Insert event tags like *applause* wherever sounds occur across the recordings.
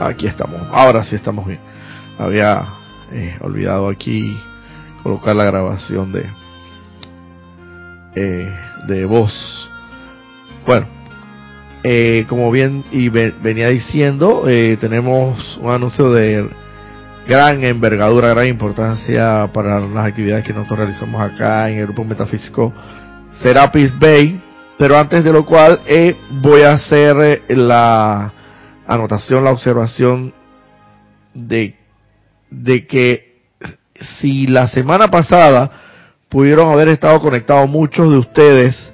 Aquí estamos. Ahora sí estamos bien. Había eh, olvidado aquí colocar la grabación de eh, de voz. Bueno, eh, como bien y venía diciendo, tenemos un anuncio de gran envergadura, gran importancia para las actividades que nosotros realizamos acá en el grupo metafísico Serapis Bay. Pero antes de lo cual voy a hacer la anotación, la observación de, de que si la semana pasada pudieron haber estado conectados muchos de ustedes,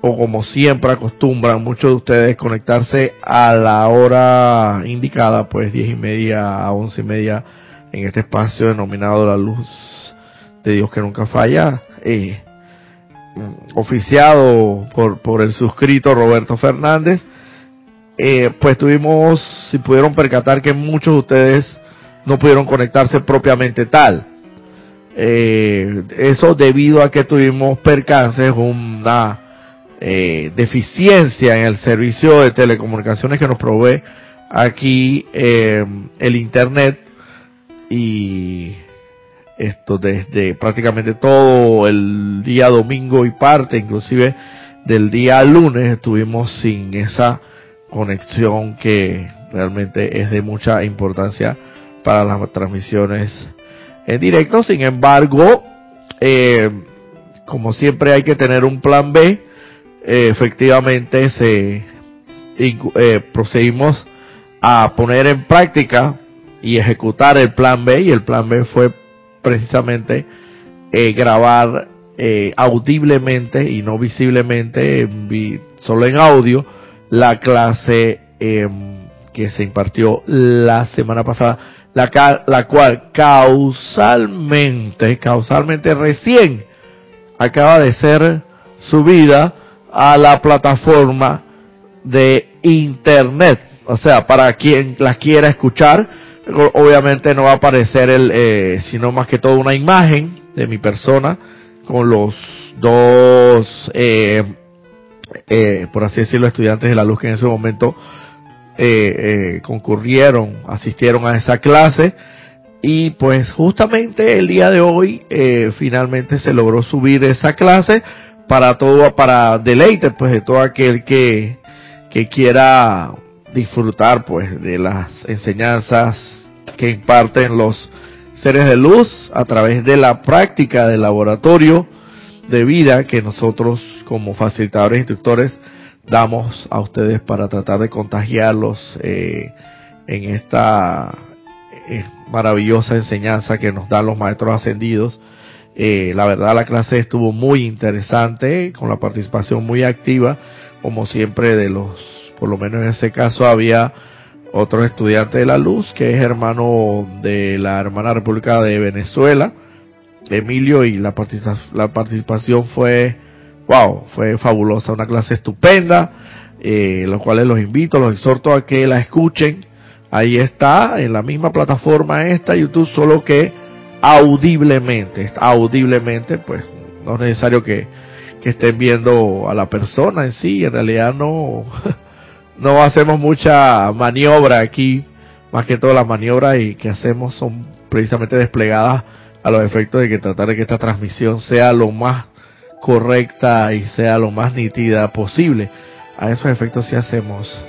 o como siempre acostumbran muchos de ustedes conectarse a la hora indicada, pues diez y media a once y media en este espacio denominado la luz de Dios que nunca falla, eh, oficiado por, por el suscrito Roberto Fernández, eh, pues tuvimos, si pudieron percatar que muchos de ustedes no pudieron conectarse propiamente tal. Eh, eso debido a que tuvimos percances, una eh, deficiencia en el servicio de telecomunicaciones que nos provee aquí el Internet y esto desde prácticamente todo el día domingo y parte inclusive del día lunes estuvimos sin esa conexión que realmente es de mucha importancia para las transmisiones en directo. Sin embargo, eh, como siempre hay que tener un plan B. Eh, efectivamente, se eh, procedimos a poner en práctica y ejecutar el plan B y el plan B fue precisamente grabar audiblemente y no visiblemente, solo en audio, la clase em, que se impartió la semana pasada, la, la cual causalmente, causalmente recién acaba de ser subida a la plataforma de internet. O sea, para quien la quiera escuchar, obviamente no va a aparecer el, eh, sino más que todo una imagen de mi persona con los dos eh, eh, por así decirlo, estudiantes de la luz que en ese momento eh, eh, concurrieron, asistieron a esa clase. Y pues justamente el día de hoy finalmente se logró subir esa clase para todo, para deleite pues de todo aquel que, que quiera disfrutar pues de las enseñanzas que imparten los seres de luz a través de la práctica del laboratorio de vida que nosotros como facilitadores e instructores damos a ustedes para tratar de contagiarlos eh, en esta eh, maravillosa enseñanza que nos dan los maestros ascendidos. Eh, la verdad la clase estuvo muy interesante, con la participación muy activa, como siempre de los, por lo menos en ese caso había otro estudiante de la luz que es hermano de la hermana República de Venezuela, Emilio, y la, la participación fue wow, fue fabulosa, una clase estupenda, eh, los cuales los invito, los exhorto a que la escuchen. Ahí está, en la misma plataforma esta, YouTube, solo que audiblemente, audiblemente, pues no es necesario que, que estén viendo a la persona en sí, en realidad no, *laughs* no hacemos mucha maniobra aquí, más que todas las maniobras y que hacemos son precisamente desplegadas a los efectos de que tratar de que esta transmisión sea lo más correcta y sea lo más nítida posible. A esos efectos sí hacemos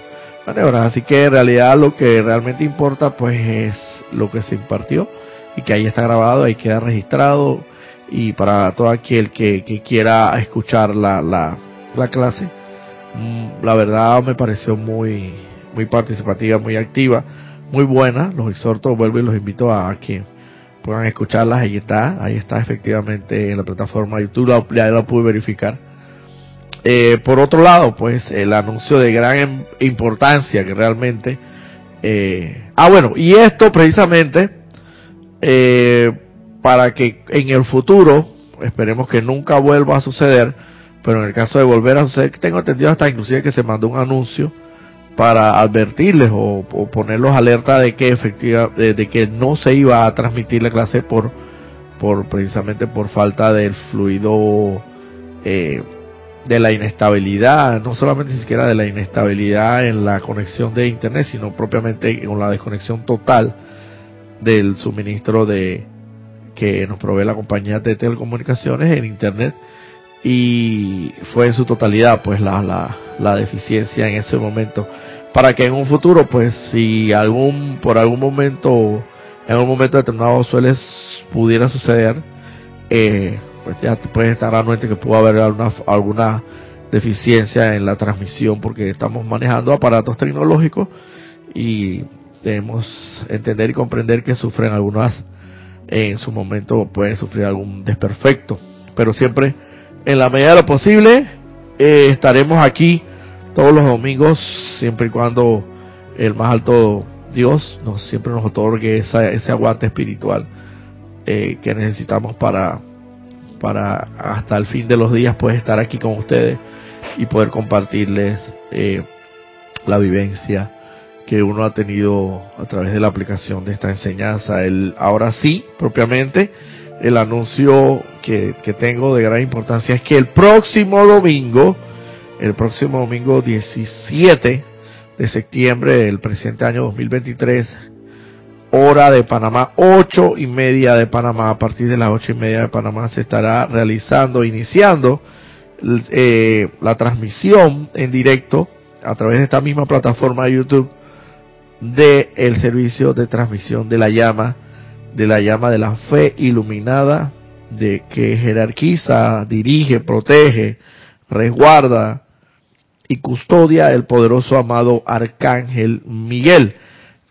maniobras. Así que en realidad lo que realmente importa pues es lo que se impartió y que ahí está grabado, ahí queda registrado y para todo aquel que, que quiera escuchar la, la, la clase, mm, la verdad me pareció muy, muy participativa, muy activa, muy buena. Los exhorto, vuelvo y los invito a que puedan escucharlas, ahí está, ahí está efectivamente en la plataforma YouTube, la, la pude verificar. Eh, por otro lado, pues el anuncio de gran importancia que realmente... Eh, ah, bueno, y esto precisamente eh, para que en el futuro, esperemos que nunca vuelva a suceder, pero en el caso de volver a suceder, tengo entendido hasta inclusive que se mandó un anuncio para advertirles o, ponerlos alerta de que efectivamente de, que no se iba a transmitir la clase por por precisamente por falta del fluido eh, de la inestabilidad, no solamente siquiera de la inestabilidad en la conexión de internet, sino propiamente con la desconexión total del suministro de que nos provee la compañía de telecomunicaciones en internet y fue en su totalidad pues la, la, la deficiencia en ese momento. Para que en un futuro pues si algún por algún momento en un momento determinado suele pudiera suceder eh, pues ya puedes estar anuente que pudo haber alguna, alguna deficiencia en la transmisión porque estamos manejando aparatos tecnológicos y debemos entender y comprender que sufren algunas en su momento pueden sufrir algún desperfecto. Pero siempre en la medida de lo posible eh, estaremos aquí todos los domingos siempre y cuando el más alto Dios nos siempre nos otorgue esa, ese aguante espiritual eh, que necesitamos para para hasta el fin de los días poder estar aquí con ustedes y poder compartirles eh, la vivencia que uno ha tenido a través de la aplicación de esta enseñanza. El, ahora sí, propiamente, el anuncio que, tengo de gran importancia es que el próximo domingo, el próximo domingo 17 de septiembre del presente año 2023, hora de Panamá, ocho y media de Panamá, a partir de las ocho y media de Panamá se estará realizando, iniciando eh, la transmisión en directo a través de esta misma plataforma de YouTube de el servicio de transmisión de la llama, de la llama de la fe iluminada, de que jerarquiza, dirige, protege, resguarda y custodia el poderoso amado arcángel Miguel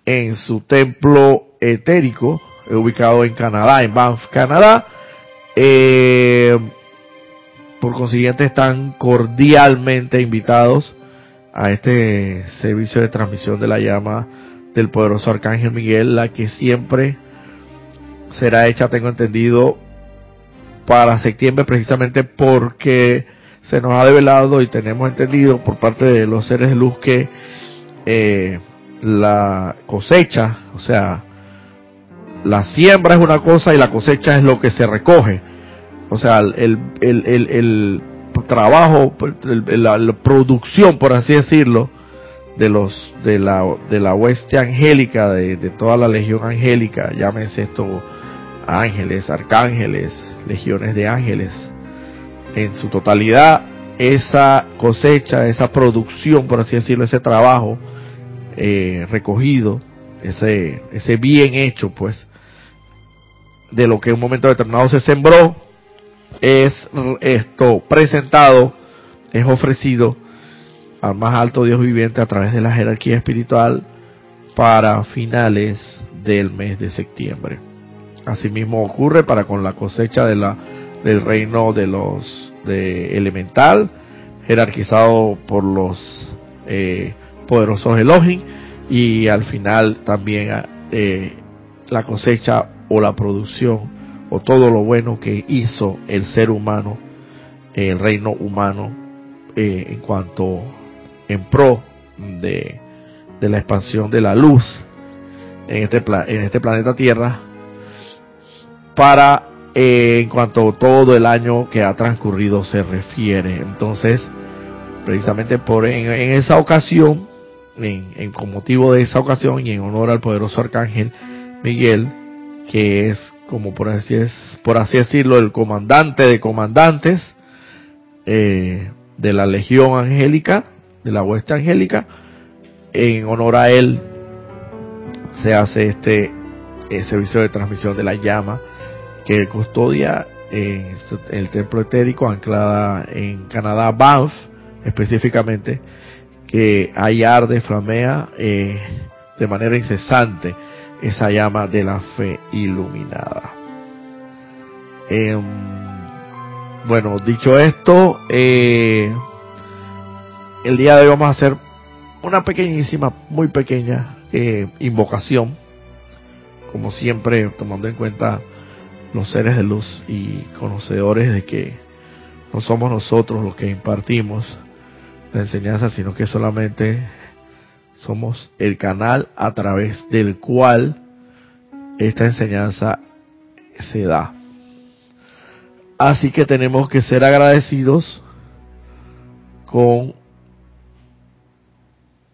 en su templo etérico, ubicado en Canadá, en Banff, Canadá. Eh, por consiguiente, están cordialmente invitados a este servicio de transmisión de la llama del poderoso Arcángel Miguel, la que siempre será hecha, tengo entendido, para septiembre precisamente porque se nos ha develado y tenemos entendido por parte de los seres de luz que eh, la cosecha, o sea, la siembra es una cosa y la cosecha es lo que se recoge. O sea, el, el, el, el trabajo, la, producción, por así decirlo, de los de la de la hueste angélica, de, de toda la legión angélica, llámese esto ángeles, arcángeles, legiones de ángeles, en su totalidad, esa cosecha, esa producción, por así decirlo, ese trabajo, eh, recogido, ese, ese bien hecho, pues, de lo que en un momento determinado se sembró, es esto presentado, es ofrecido al más alto Dios viviente a través de la jerarquía espiritual para finales del mes de septiembre. Asimismo ocurre para con la cosecha de la, del reino de los de elemental, jerarquizado por los eh, poderosos Elohim y al final también eh, la cosecha o la producción o todo lo bueno que hizo el ser humano, el reino humano, eh, en cuanto en pro de, de, la expansión de la luz en este, en este planeta Tierra, para eh, en cuanto todo el año que ha transcurrido se refiere. Entonces, precisamente por en esa ocasión, en, con motivo de esa ocasión y en honor al poderoso arcángel Miguel, que es como por así, es, por así decirlo, el comandante de comandantes eh, de la legión angélica, de la hueste angélica, en honor a él se hace este eh, servicio de transmisión de la llama que custodia en el templo etérico anclada en Canadá, Banff específicamente, que hay arde, flamea eh, de manera incesante esa llama de la fe iluminada. Em, bueno, dicho esto, eh, el día de hoy vamos a hacer una pequeñísima, muy pequeña eh, invocación, como siempre, tomando en cuenta los seres de luz y conocedores de que no somos nosotros los que impartimos la enseñanza, sino que solamente somos el canal a través del cual esta enseñanza se da. Así que tenemos que ser agradecidos con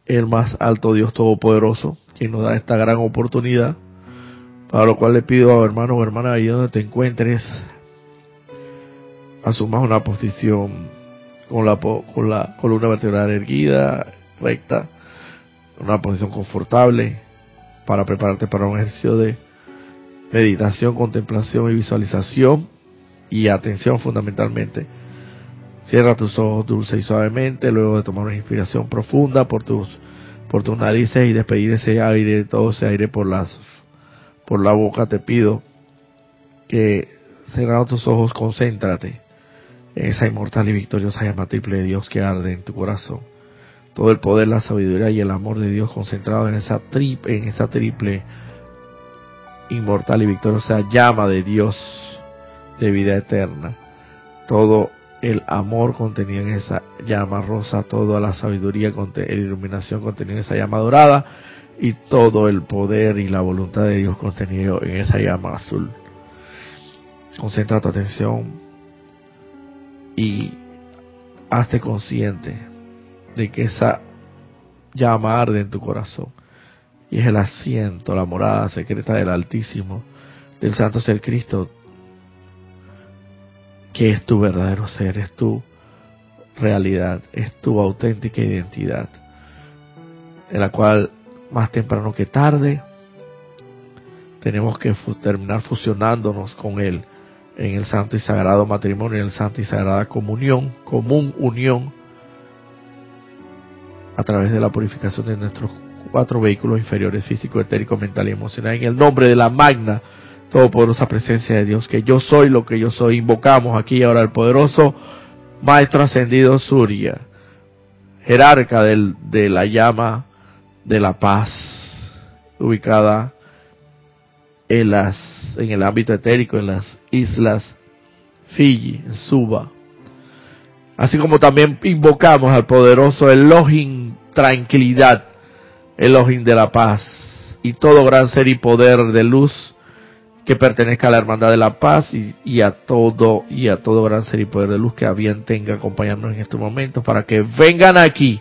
el más alto Dios Todopoderoso, quien nos da esta gran oportunidad, para lo cual le pido a hermano o hermana, ahí donde te encuentres, asumas una posición con la, con la columna vertebral erguida, recta, una posición confortable, para prepararte para un ejercicio de meditación, contemplación y visualización y atención fundamentalmente. Cierra tus ojos dulce y suavemente, luego de tomar una inspiración profunda por tus por tus narices y despedir ese aire, todo ese aire por las por la boca, te pido que cerrando tus ojos, concéntrate en esa inmortal y victoriosa llama triple de Dios que arde en tu corazón todo el poder, la sabiduría y el amor de Dios concentrado en esa, en esa triple inmortal y victoriosa llama de Dios de vida eterna. Todo el amor contenido en esa llama rosa, toda la sabiduría, la iluminación contenida en esa llama dorada y todo el poder y la voluntad de Dios contenido en esa llama azul. Concentra tu atención y hazte consciente de que esa llama arde en tu corazón. Y es el asiento, la morada secreta del Altísimo, del Santo Ser Cristo, que es tu verdadero ser, es tu realidad, es tu auténtica identidad, en la cual más temprano que tarde tenemos que terminar fusionándonos con Él en el santo y sagrado matrimonio, en el santo y sagrada comunión, común unión a través de la purificación de nuestros cuatro vehículos inferiores, físico, etérico, mental y emocional, en el nombre de la magna, todopoderosa presencia de Dios, que yo soy lo que yo soy. Invocamos aquí ahora al poderoso Maestro Ascendido Surya, jerarca del, de la llama de la paz, ubicada en, las, en el ámbito etérico, en las islas Fiji, en Suba. Así como también invocamos al poderoso Elohim tranquilidad, Elohim de la paz, y todo gran ser y poder de luz que pertenezca a la hermandad de la paz y, a todo y a todo gran ser y poder de luz que a bien tenga acompañarnos en estos momentos para que vengan aquí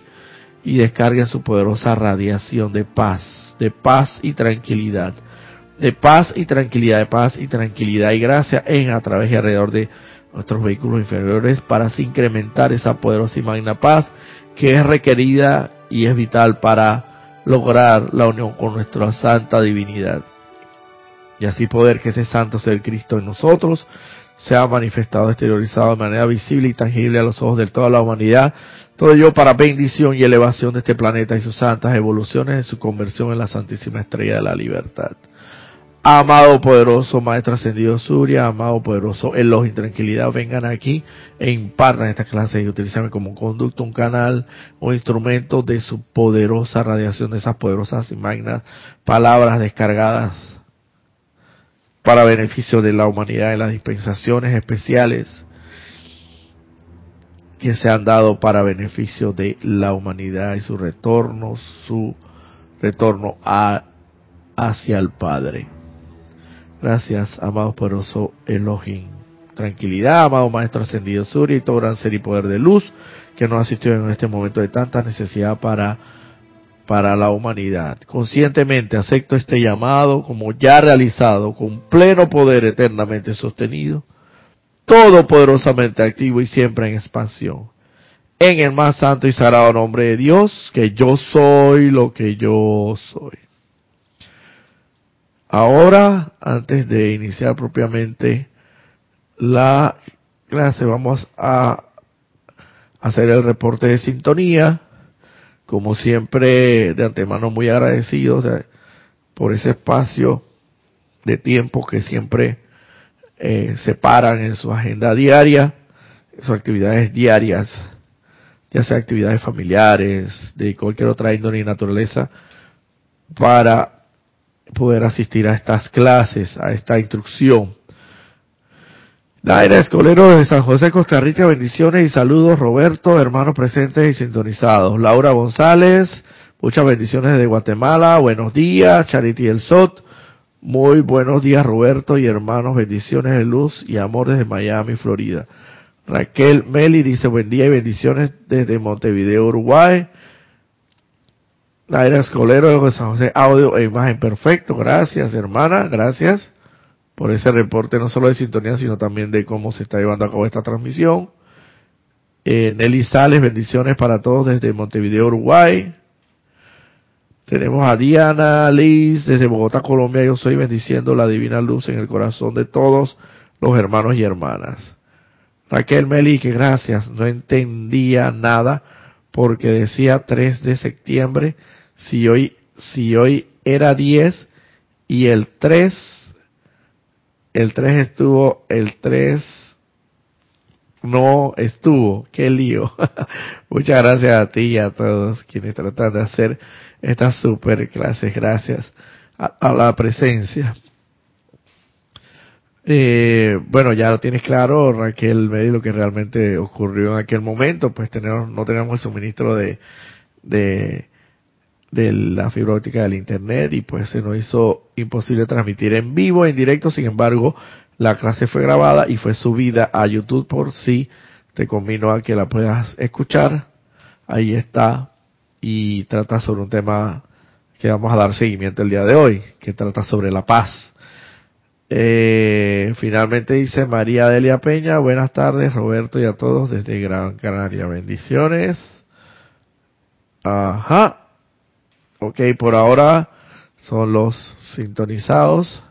y descarguen su poderosa radiación de paz, de paz y tranquilidad, de paz y tranquilidad, de paz y tranquilidad y gracia en a través y alrededor de nuestros vehículos inferiores para incrementar esa poderosa y magna paz que es requerida y es vital para lograr la unión con nuestra santa divinidad. Y así poder que ese santo ser Cristo en nosotros sea manifestado, exteriorizado de manera visible y tangible a los ojos de toda la humanidad. Todo ello para bendición y elevación de este planeta y sus santas evoluciones en su conversión en la Santísima Estrella de la Libertad. Amado poderoso Maestro Ascendido Surya, amado poderoso Elohim Tranquilidad, vengan aquí e impartan esta clase y utilizarme como conducto, un canal o instrumento de su poderosa radiación, de esas poderosas y magnas palabras descargadas para beneficio de la humanidad en las dispensaciones especiales que se han dado para beneficio de la humanidad y su retorno, su retorno a, hacia el Padre. Gracias, amado poderoso Elohim. Tranquilidad, amado Maestro Ascendido Sur y todo gran ser y poder de luz que nos asistió en este momento de tanta necesidad para, para la humanidad. Conscientemente acepto este llamado como ya realizado, con pleno poder eternamente sostenido, todo poderosamente activo y siempre en expansión. En el más santo y sagrado nombre de Dios, que yo soy lo que yo soy. Ahora, antes de iniciar propiamente la clase, vamos a hacer el reporte de sintonía. Como siempre, de antemano muy agradecido por ese espacio de tiempo que siempre eh, separan en su agenda diaria, sus actividades diarias, ya sea actividades familiares, de cualquier otra índole y naturaleza, para poder asistir a estas clases, a esta instrucción. Daira Escolero de San José, Costa Rica, bendiciones y saludos, Roberto, hermanos presentes y sintonizados. Laura González, muchas bendiciones de Guatemala, buenos días, Charity El Sot, muy buenos días, Roberto y hermanos, bendiciones de luz y amor desde Miami, Florida. Raquel Meli dice buen día y bendiciones desde Montevideo, Uruguay. Naira Escolero de San José, audio e imagen perfecto. Gracias, hermana. Gracias por ese reporte, no solo de sintonía, sino también de cómo se está llevando a cabo esta transmisión. Eh, Nelly Sales, bendiciones para todos desde Montevideo, Uruguay. Tenemos a Diana Liz desde Bogotá, Colombia. Yo soy bendiciendo la divina luz en el corazón de todos los hermanos y hermanas. Raquel Meli, que gracias. No entendía nada porque decía 3 de septiembre si hoy, si hoy era 10 y el 3, el 3 estuvo, el 3 no estuvo. Qué lío. *laughs* Muchas gracias a ti y a todos quienes tratan de hacer estas super clases. Gracias a, la presencia. Eh, bueno, ya lo tienes claro, Raquel, lo que realmente ocurrió en aquel momento, pues tenemos, no tenemos el suministro de, de de la fibra óptica del internet y pues se nos hizo imposible transmitir en vivo, en directo, sin embargo, la clase fue grabada y fue subida a YouTube por si te convino a que la puedas escuchar. Ahí está y trata sobre un tema que vamos a dar seguimiento el día de hoy, que trata sobre la paz. Eh, finalmente dice María Delia Peña, buenas tardes Roberto y a todos desde Gran Canaria, bendiciones. Ajá, Ok, por ahora son los sintonizados.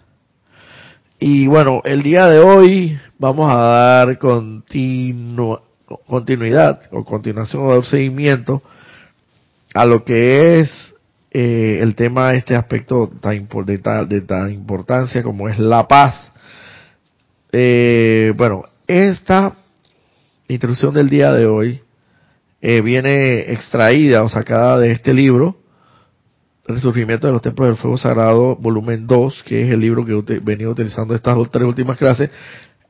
Y bueno, el día de hoy vamos a dar continuidad o continuación o seguimiento a lo que es eh, el tema, este aspecto tan, de, de tan importancia como es la paz. Eh, bueno, esta introducción del día de hoy eh, viene extraída o sacada de este libro Resurgimiento de los Templos del Fuego Sagrado, volumen 2, que es el libro que he venido utilizando estas tres últimas clases,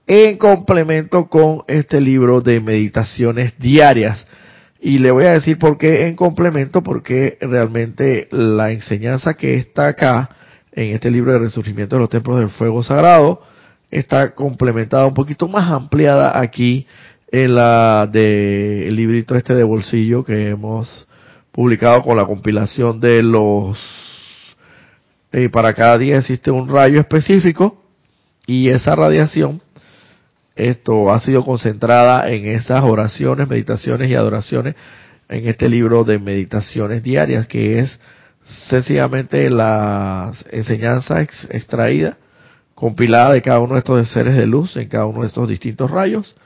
en complemento con este libro de meditaciones diarias. Y le voy a decir por qué en complemento, porque realmente la enseñanza que está acá, en este libro de Resurgimiento de los Templos del Fuego Sagrado, está complementada un poquito más ampliada aquí en la de el librito este de bolsillo que hemos publicado con la compilación de los... Eh, para cada día existe un rayo específico y esa radiación, esto ha sido concentrada en esas oraciones, meditaciones y adoraciones en este libro de meditaciones diarias, que es sencillamente la enseñanza extraída, compilada de cada uno de estos seres de luz en cada uno de estos distintos rayos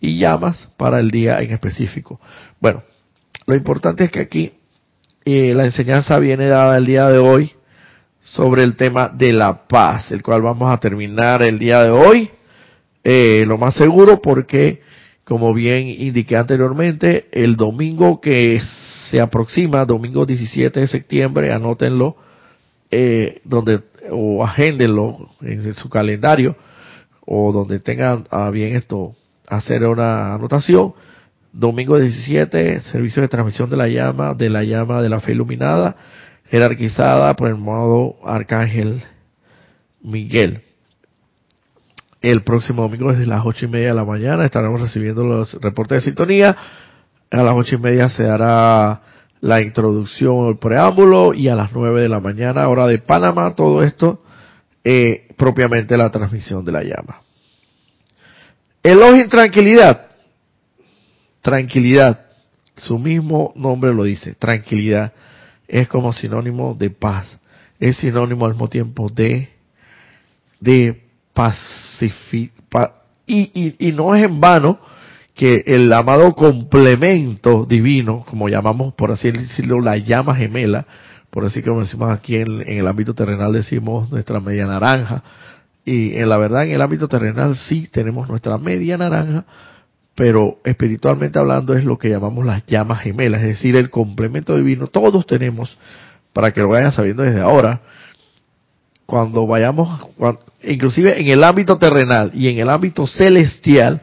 y llamas para el día en específico. Bueno, lo importante es que aquí y la enseñanza viene dada el día de hoy sobre el tema de la paz, el cual vamos a terminar el día de hoy, eh, lo más seguro porque, como bien indiqué anteriormente, el domingo que se aproxima, domingo 17 de septiembre, anótenlo, eh, donde, o agéndenlo en su calendario, o donde tengan a bien esto, hacer una anotación, Domingo 17, servicio de transmisión de la llama, de la llama de la fe iluminada, jerarquizada por el modo Arcángel Miguel. El próximo domingo desde las ocho y media de la mañana estaremos recibiendo los reportes de sintonía. A las ocho y media se hará la introducción o el preámbulo y a las nueve de la mañana, hora de Panamá, todo esto, eh, propiamente la transmisión de la llama. Elogio tranquilidad Tranquilidad, su mismo nombre lo dice, tranquilidad es como sinónimo de paz, es sinónimo al mismo tiempo de de y, no es en vano que el amado complemento divino, como llamamos por así decirlo, la llama gemela, por así como decimos aquí en, en el ámbito terrenal decimos nuestra media naranja, y en la verdad en el ámbito terrenal sí tenemos nuestra media naranja, pero espiritualmente hablando es lo que llamamos las llamas gemelas, es decir, el complemento divino. Todos tenemos, para que lo vayan sabiendo desde ahora, cuando vayamos, inclusive en el ámbito terrenal y en el ámbito celestial,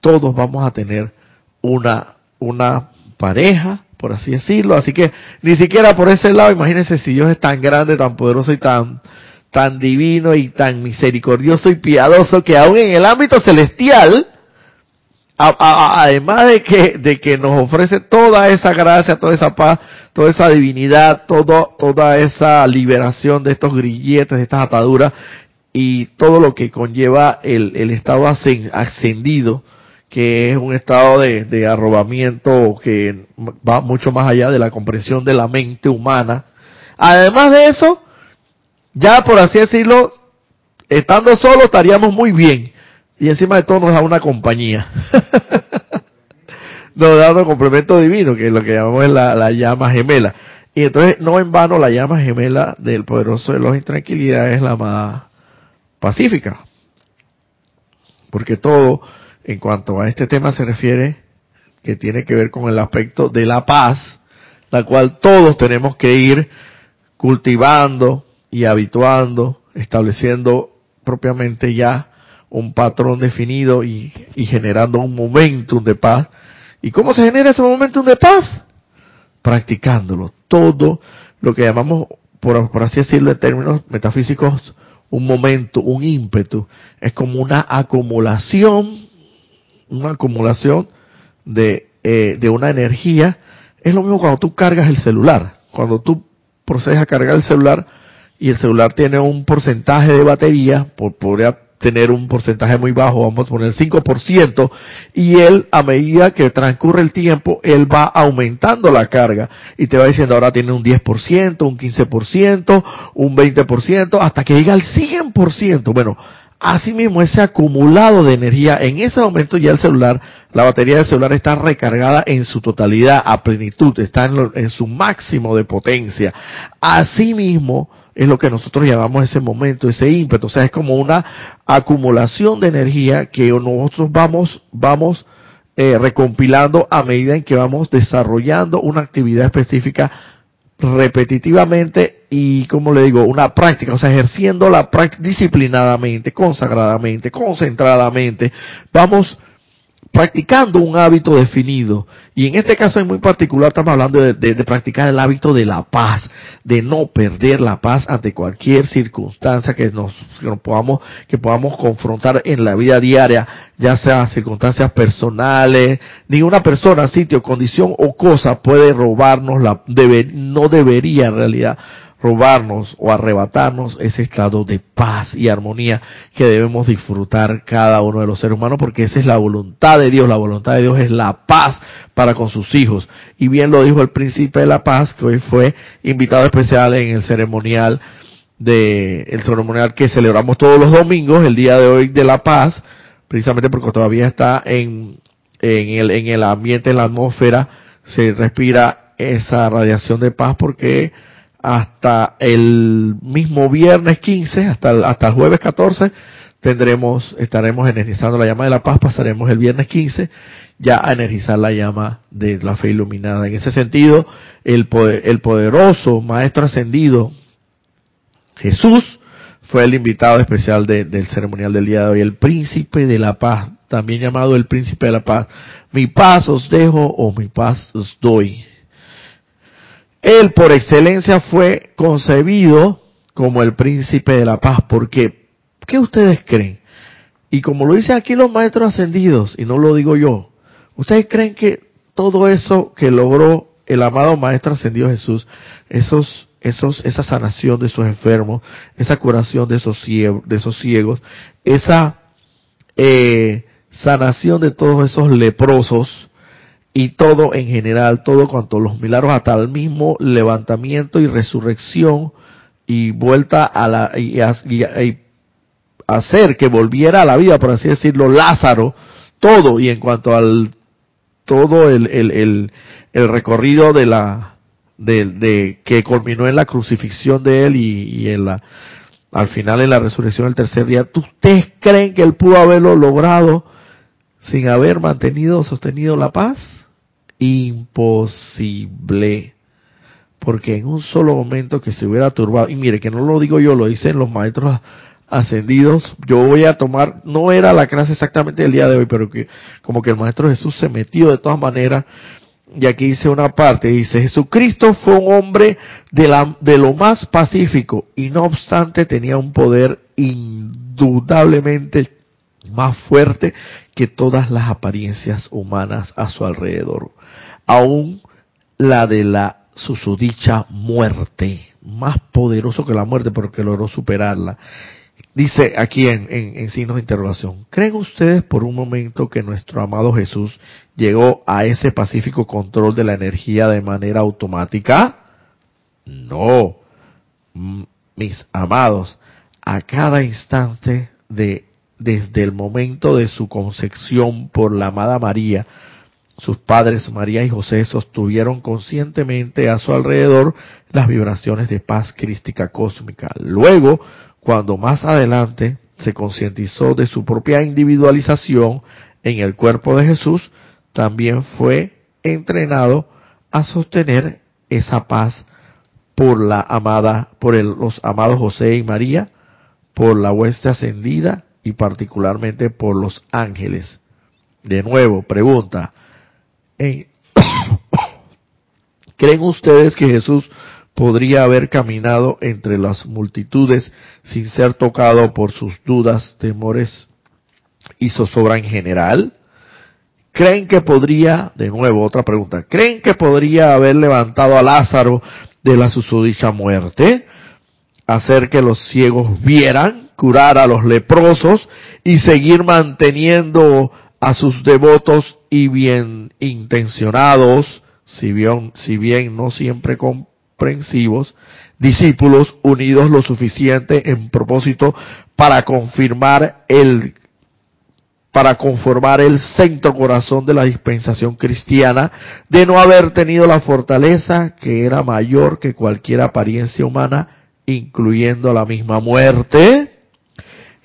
todos vamos a tener una, una pareja, por así decirlo. Así que ni siquiera por ese lado, imagínense si Dios es tan grande, tan poderoso y tan, tan divino y tan misericordioso y piadoso que aún en el ámbito celestial, además de que, de que nos ofrece toda esa gracia, toda esa paz, toda esa divinidad, todo, toda esa liberación de estos grilletes, de estas ataduras y todo lo que conlleva el, el estado ascendido, que es un estado de, de arrobamiento que va mucho más allá de la comprensión de la mente humana. Además de eso, ya por así decirlo, estando solo estaríamos muy bien y encima de todo nos da una compañía. *laughs* nos da un complemento divino, que es lo que llamamos la, la llama gemela. Y entonces, no en vano, la llama gemela del poderoso de los intranquilidad es la más pacífica. Porque todo, en cuanto a este tema se refiere, que tiene que ver con el aspecto de la paz, la cual todos tenemos que ir cultivando y habituando, estableciendo propiamente ya un patrón definido y, generando un momentum de paz. ¿Y cómo se genera ese momentum de paz? Practicándolo. Todo lo que llamamos, por, por así decirlo en términos metafísicos, un momento, un ímpetu, es como una acumulación, una acumulación de, eh, de una energía. Es lo mismo cuando tú cargas el celular. Cuando tú procedes a cargar el celular y el celular tiene un porcentaje de batería, por, tener un porcentaje muy bajo, vamos a poner 5%, y él a medida que transcurre el tiempo, él va aumentando la carga y te va diciendo ahora tiene un 10%, un 15%, un 20%, hasta que llega al 100%. Bueno, Asimismo, ese acumulado de energía, en ese momento ya el celular, la batería del celular está recargada en su totalidad, a plenitud, está en, en su máximo de potencia. Asimismo, es lo que nosotros llamamos ese momento, ese ímpetu. O sea, es como una acumulación de energía que nosotros vamos, vamos eh, recompilando a medida en que vamos desarrollando una actividad específica repetitivamente y, como le digo, una práctica, o sea, ejerciendo la práctica disciplinadamente, consagradamente, concentradamente. Vamos practicando un hábito definido. Y en este caso en muy particular estamos hablando de, practicar el hábito de la paz, de no perder la paz ante cualquier circunstancia que nos, podamos, que podamos confrontar en la vida diaria, ya sea circunstancias personales, ninguna persona, sitio, condición o cosa puede robarnos la, debe, no debería en realidad robarnos o arrebatarnos ese estado de paz y armonía que debemos disfrutar cada uno de los seres humanos porque esa es la voluntad de Dios. La voluntad de Dios es la paz para con sus hijos. Y bien lo dijo el príncipe de la paz que hoy fue invitado especial en el ceremonial de el ceremonial que celebramos todos los domingos, el día de hoy de la paz, precisamente porque todavía está en, en el, en el ambiente, en la atmósfera, se respira esa radiación de paz porque hasta el mismo viernes 15, hasta el, hasta el jueves 14, tendremos, estaremos energizando la llama de la paz, pasaremos el viernes 15 ya a energizar la llama de la fe iluminada. En ese sentido, el, el poderoso Maestro Ascendido, Jesús, fue el invitado especial del ceremonial del día de hoy, el príncipe de la paz, también llamado el príncipe de la paz. Mi paz os dejo o mi paz os doy. Él por excelencia fue concebido como el príncipe de la paz, porque ¿qué ustedes creen? Y como lo dicen aquí los maestros ascendidos, y no lo digo yo, ¿ustedes creen que todo eso que logró el amado maestro ascendido Jesús, esos, esos, esa sanación de esos enfermos, esa curación de esos ciegos, de esos ciegos esa eh, sanación de todos esos leprosos, y todo en general, todo cuanto los milagros, hasta el mismo levantamiento y resurrección y vuelta a la, y, hacer que volviera a la vida, por así decirlo, Lázaro, todo, y en cuanto al, todo el, el, el, recorrido de la, de, de, que culminó en la crucifixión de él y, y en la, al final en la resurrección del tercer día, ¿ustedes creen que él pudo haberlo logrado sin haber mantenido, sostenido la paz? Imposible. Porque en un solo momento que se hubiera turbado, y mire que no lo digo yo, lo dicen los maestros ascendidos, yo voy a tomar, no era la clase exactamente del día de hoy, pero que como que el Maestro Jesús se metió de todas maneras, y aquí dice una parte, dice, Jesucristo fue un hombre de, la, de lo más pacífico, y no obstante tenía un poder indudablemente más fuerte que todas las apariencias humanas a su alrededor, aún la de la susodicha muerte, más poderoso que la muerte porque logró superarla. Dice aquí en, en, signos de interrogación, ¿creen ustedes por un momento que nuestro amado Jesús llegó a ese pacífico control de la energía de manera automática? No, mis amados, a cada instante de desde el momento de su concepción por la amada María, sus padres María y José sostuvieron conscientemente a su alrededor las vibraciones de paz crística cósmica. Luego, cuando más adelante se concientizó de su propia individualización en el cuerpo de Jesús, también fue entrenado a sostener esa paz por la amada, por los amados José y María, por la hueste ascendida y particularmente por los ángeles. De nuevo, pregunta, *coughs* ¿creen ustedes que Jesús podría haber caminado entre las multitudes sin ser tocado por sus dudas, temores y zozobra en general? ¿Creen que podría, de nuevo otra pregunta, ¿creen que podría haber levantado a Lázaro de la susodicha muerte? Hacer que los ciegos vieran curar a los leprosos y seguir manteniendo a sus devotos y bien intencionados, si bien, si bien no siempre comprensivos, discípulos unidos lo suficiente en propósito para confirmar el para conformar el centro corazón de la dispensación cristiana, de no haber tenido la fortaleza que era mayor que cualquier apariencia humana, incluyendo la misma muerte.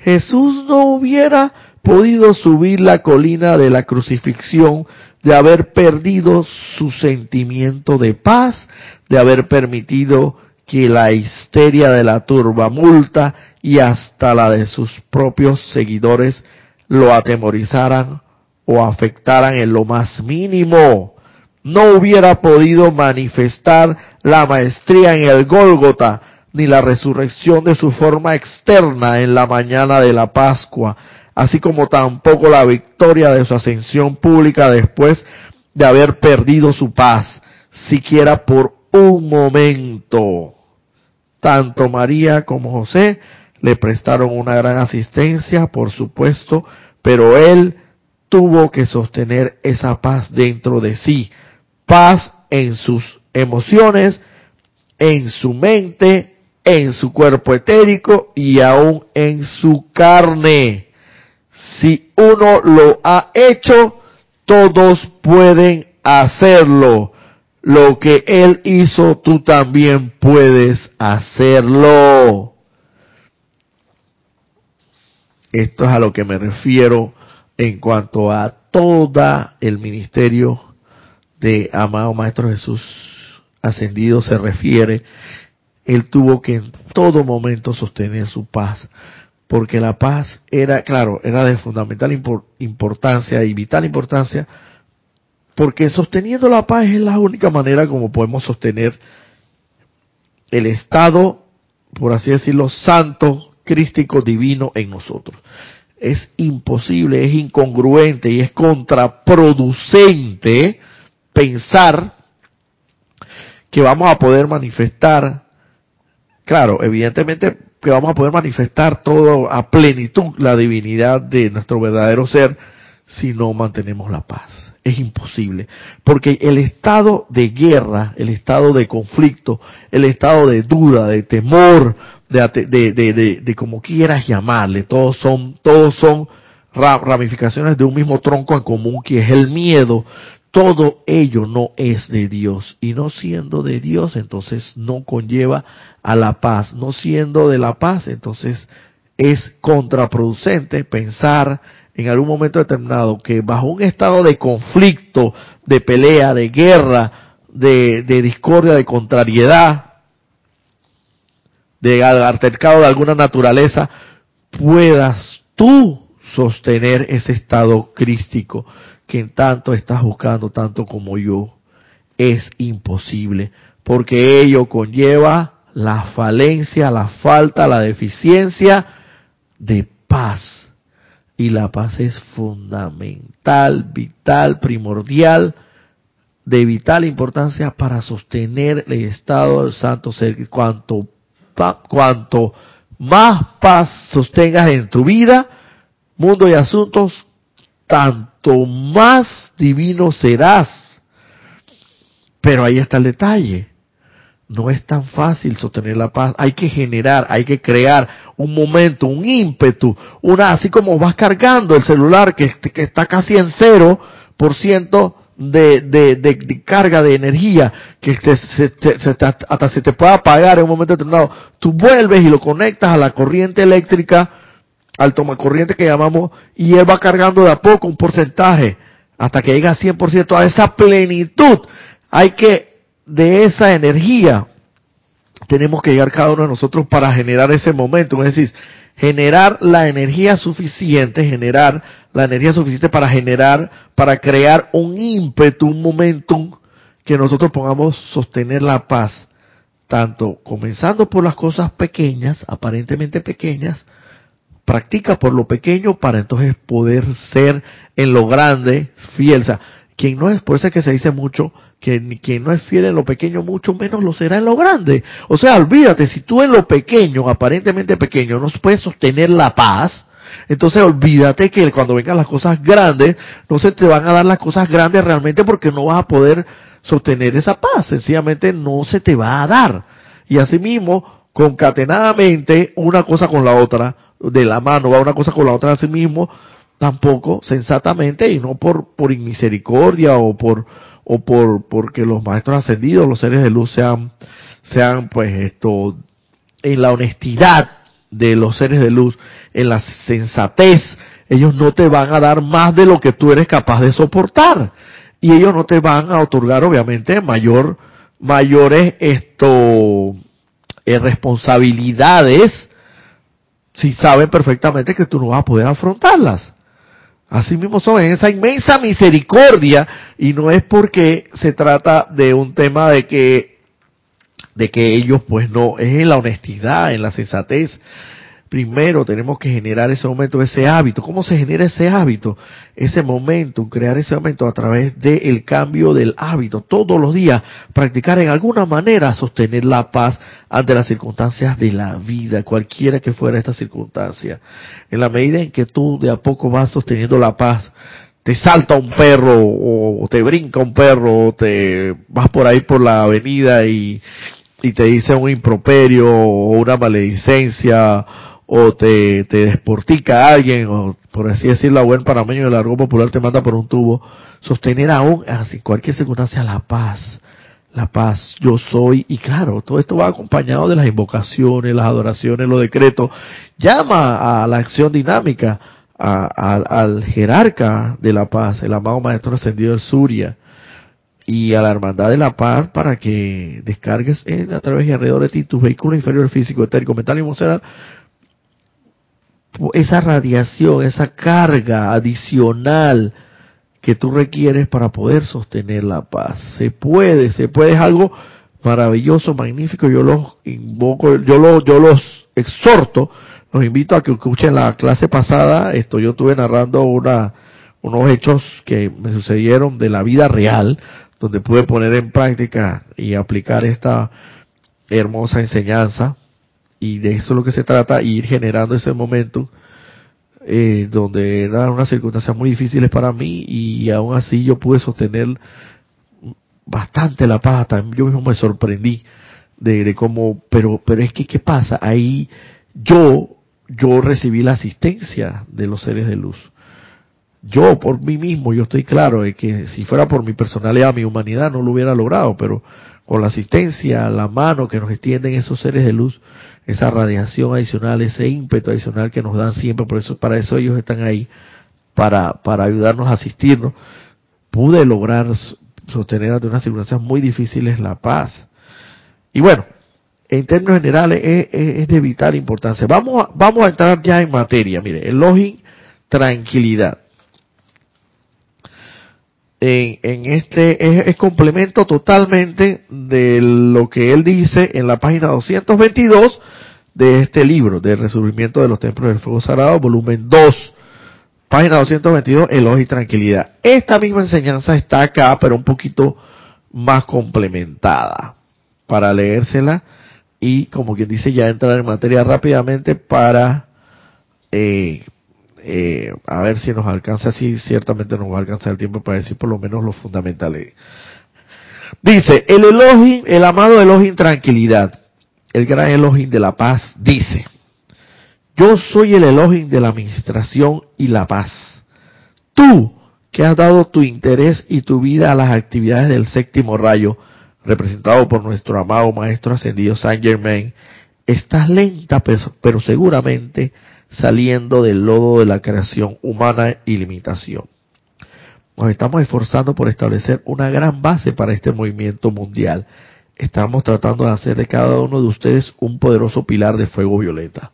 Jesús no hubiera podido subir la colina de la crucifixión de haber perdido su sentimiento de paz, de haber permitido que la histeria de la turba multa y hasta la de sus propios seguidores lo atemorizaran o afectaran en lo más mínimo. No hubiera podido manifestar la maestría en el Gólgota, ni la resurrección de su forma externa en la mañana de la Pascua, así como tampoco la victoria de su ascensión pública después de haber perdido su paz, siquiera por un momento. Tanto María como José le prestaron una gran asistencia, por supuesto, pero él tuvo que sostener esa paz dentro de sí, paz en sus emociones, en su mente en su cuerpo etérico y aún en su carne. Si uno lo ha hecho, todos pueden hacerlo. Lo que Él hizo, tú también puedes hacerlo. Esto es a lo que me refiero en cuanto a toda el ministerio de amado Maestro Jesús ascendido se refiere él tuvo que en todo momento sostener su paz, porque la paz era, claro, era de fundamental importancia y vital importancia, porque sosteniendo la paz es la única manera como podemos sostener el estado, por así decirlo, santo, crístico, divino en nosotros. Es imposible, es incongruente y es contraproducente pensar que vamos a poder manifestar Claro, evidentemente que vamos a poder manifestar todo a plenitud la divinidad de nuestro verdadero ser si no mantenemos la paz. Es imposible, porque el estado de guerra, el estado de conflicto, el estado de duda, de temor, de, de, de, como quieras llamarle, todos son, todos son ramificaciones de un mismo tronco en común que es el miedo, todo ello no es de Dios. Y no siendo de Dios, entonces no conlleva a la paz. No siendo de la paz, entonces es contraproducente pensar en algún momento determinado que bajo un estado de conflicto, de pelea, de guerra, de, discordia, de contrariedad, de altercado de alguna naturaleza, puedas tú sostener ese estado crístico que tanto estás buscando, tanto como yo, es imposible, porque ello conlleva la falencia, la falta, la deficiencia de paz. Y la paz es fundamental, vital, primordial, de vital importancia para sostener el estado del santo ser. Cuanto, cuanto más paz sostengas en tu vida, mundo y asuntos, tanto más divino serás. Pero ahí está el detalle. No es tan fácil sostener la paz. Hay que generar, hay que crear un momento, un ímpetu, una, así como vas cargando el celular que, está casi en cero por ciento de, de, carga de energía, que hasta se te pueda apagar en un momento determinado. Tú vuelves y lo conectas a la corriente eléctrica, al tomacorriente que llamamos, y él va cargando de a poco un porcentaje hasta que llega a 100% a esa plenitud. Hay que de esa energía tenemos que llegar cada uno de nosotros para generar ese momento, es decir, generar la energía suficiente, generar la energía suficiente para generar, para crear un ímpetu, un momentum que nosotros podamos sostener la paz, tanto comenzando por las cosas pequeñas, aparentemente pequeñas, practica por lo pequeño para entonces poder ser en lo grande fiel. O sea, quien no es, por eso es que se dice mucho, que quien no es fiel en lo pequeño, mucho menos lo será en lo grande. O sea, olvídate, si tú en lo pequeño, aparentemente pequeño, no puedes sostener la paz, entonces olvídate que cuando vengan las cosas grandes, no se te van a dar las cosas grandes realmente porque no vas a poder sostener esa paz, sencillamente no se te va a dar. Y asimismo, concatenadamente, una cosa con la otra, de la mano va una cosa con la otra, asimismo, tampoco sensatamente y no por, por inmisericordia o por, o por porque los maestros ascendidos, los seres de luz sean, sean pues esto, en la honestidad de los seres de luz, en la sensatez, ellos no te van a dar más de lo que tú eres capaz de soportar. Y ellos no te van a otorgar, obviamente, mayor, mayores esto, eh, responsabilidades si saben perfectamente que tú no vas a poder afrontarlas. Así mismo son en esa inmensa misericordia y no es porque se trata de un tema de que de que ellos pues no es en la honestidad, en la sensatez, primero tenemos que generar ese momento, ese hábito. ¿Cómo se genera ese hábito? Ese momento, crear ese momento a través del cambio del hábito. Todos los días, practicar en alguna manera, sostener la paz ante las circunstancias de la vida, cualquiera que fuera esta circunstancia. En la medida en que tú de a poco vas sosteniendo la paz, te salta un perro o te brinca un perro o te vas por ahí por la avenida y, y te dice un improperio o una maledicencia o te, te desportica a alguien, o por así decirlo, a buen parameño del largo popular te manda por un tubo, sostener aún, así cualquier circunstancia, la paz, la paz, yo soy, y claro, todo esto va acompañado de las invocaciones, las adoraciones, los decretos, llama a la acción dinámica, al jerarca de la paz, el amado Maestro Ascendido del Suria, y a la Hermandad de la Paz para que descargues en, a través y alrededor de ti tu vehículo inferior físico, etérico, mental y emocional esa radiación, esa carga adicional que tú requieres para poder sostener la paz. Se puede, se puede, es algo maravilloso, magnífico. Yo los invoco, yo los, yo los exhorto, los invito a que escuchen la clase pasada. Esto yo estuve narrando una, unos hechos que me sucedieron de la vida real, donde pude poner en práctica y aplicar esta hermosa enseñanza y de eso es lo que se trata, ir generando ese momento eh, donde eran unas circunstancias muy difíciles para mí y aún así yo pude sostener bastante la también yo mismo me sorprendí de, de cómo, pero, pero es que, ¿qué pasa? Ahí yo, yo recibí la asistencia de los seres de luz. Yo por mí mismo, yo estoy claro de que si fuera por mi personalidad, mi humanidad no lo hubiera logrado, pero con la asistencia, la mano que nos extienden esos seres de luz, esa radiación adicional, ese ímpetu adicional que nos dan siempre, por eso, para eso ellos están ahí, para, para ayudarnos a asistirnos, pude lograr sostener ante unas circunstancias muy difíciles la paz. Y bueno, en términos generales es, de vital importancia. Vamos a, vamos a entrar ya en materia. Mire, el login, tranquilidad. En, este es, complemento totalmente de lo que él dice en la página 222 de este libro, de Resurgimiento de los Templos del Fuego Sagrado, volumen 2, página 222, elogio y tranquilidad. Esta misma enseñanza está acá, pero un poquito más complementada para leérsela y, como quien dice, ya entrar en materia rápidamente para eh, eh, a ver si nos alcanza, si ciertamente nos va a alcanzar el tiempo para decir por lo menos lo fundamentales. Dice, el Elohim, el amado Elohim tranquilidad, el gran Elohim de la paz, dice, yo soy el Elohim de la administración y la paz. Tú, que has dado tu interés y tu vida a las actividades del séptimo rayo, representado por nuestro amado Maestro Ascendido Saint Germain, estás lenta pero seguramente saliendo del lodo de la creación humana y limitación. Nos estamos esforzando por establecer una gran base para este movimiento mundial. Estamos tratando de hacer de cada uno de ustedes un poderoso pilar de fuego violeta.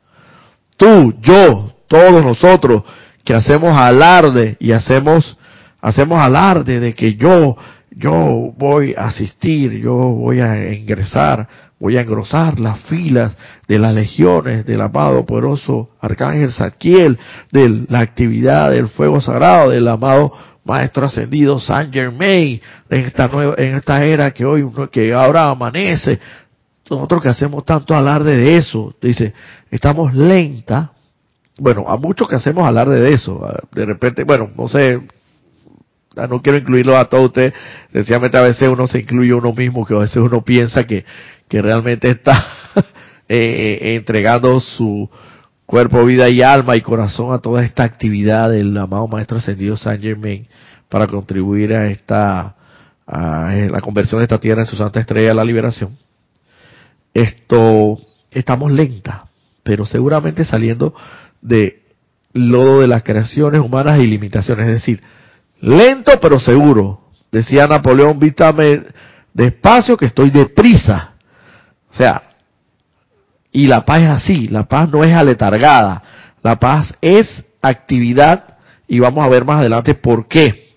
Tú, yo, todos nosotros que hacemos alarde y hacemos hacemos alarde de que yo yo voy a asistir, yo voy a ingresar voy a engrosar las filas de las legiones del amado poderoso Arcángel Zadkiel, de la actividad del fuego sagrado del amado Maestro Ascendido Saint Germain, en esta nueva, en esta era que hoy, que ahora amanece. Nosotros que hacemos tanto alarde de eso, dice, estamos lenta. Bueno, a muchos que hacemos alarde de eso, de repente, bueno, no sé, no quiero incluirlo a todos ustedes, sencillamente a veces uno se incluye uno mismo, que a veces uno piensa que, que realmente está *laughs* eh, eh, entregando su cuerpo, vida y alma y corazón a toda esta actividad del amado Maestro Ascendido Saint Germain para contribuir a esta a la conversión de esta tierra en su santa estrella, la liberación. Esto estamos lenta, pero seguramente saliendo de lodo de las creaciones humanas y limitaciones, es decir, lento pero seguro. Decía Napoleón, vítame despacio que estoy deprisa. O sea, y la paz es así, la paz no es aletargada, la paz es actividad y vamos a ver más adelante por qué.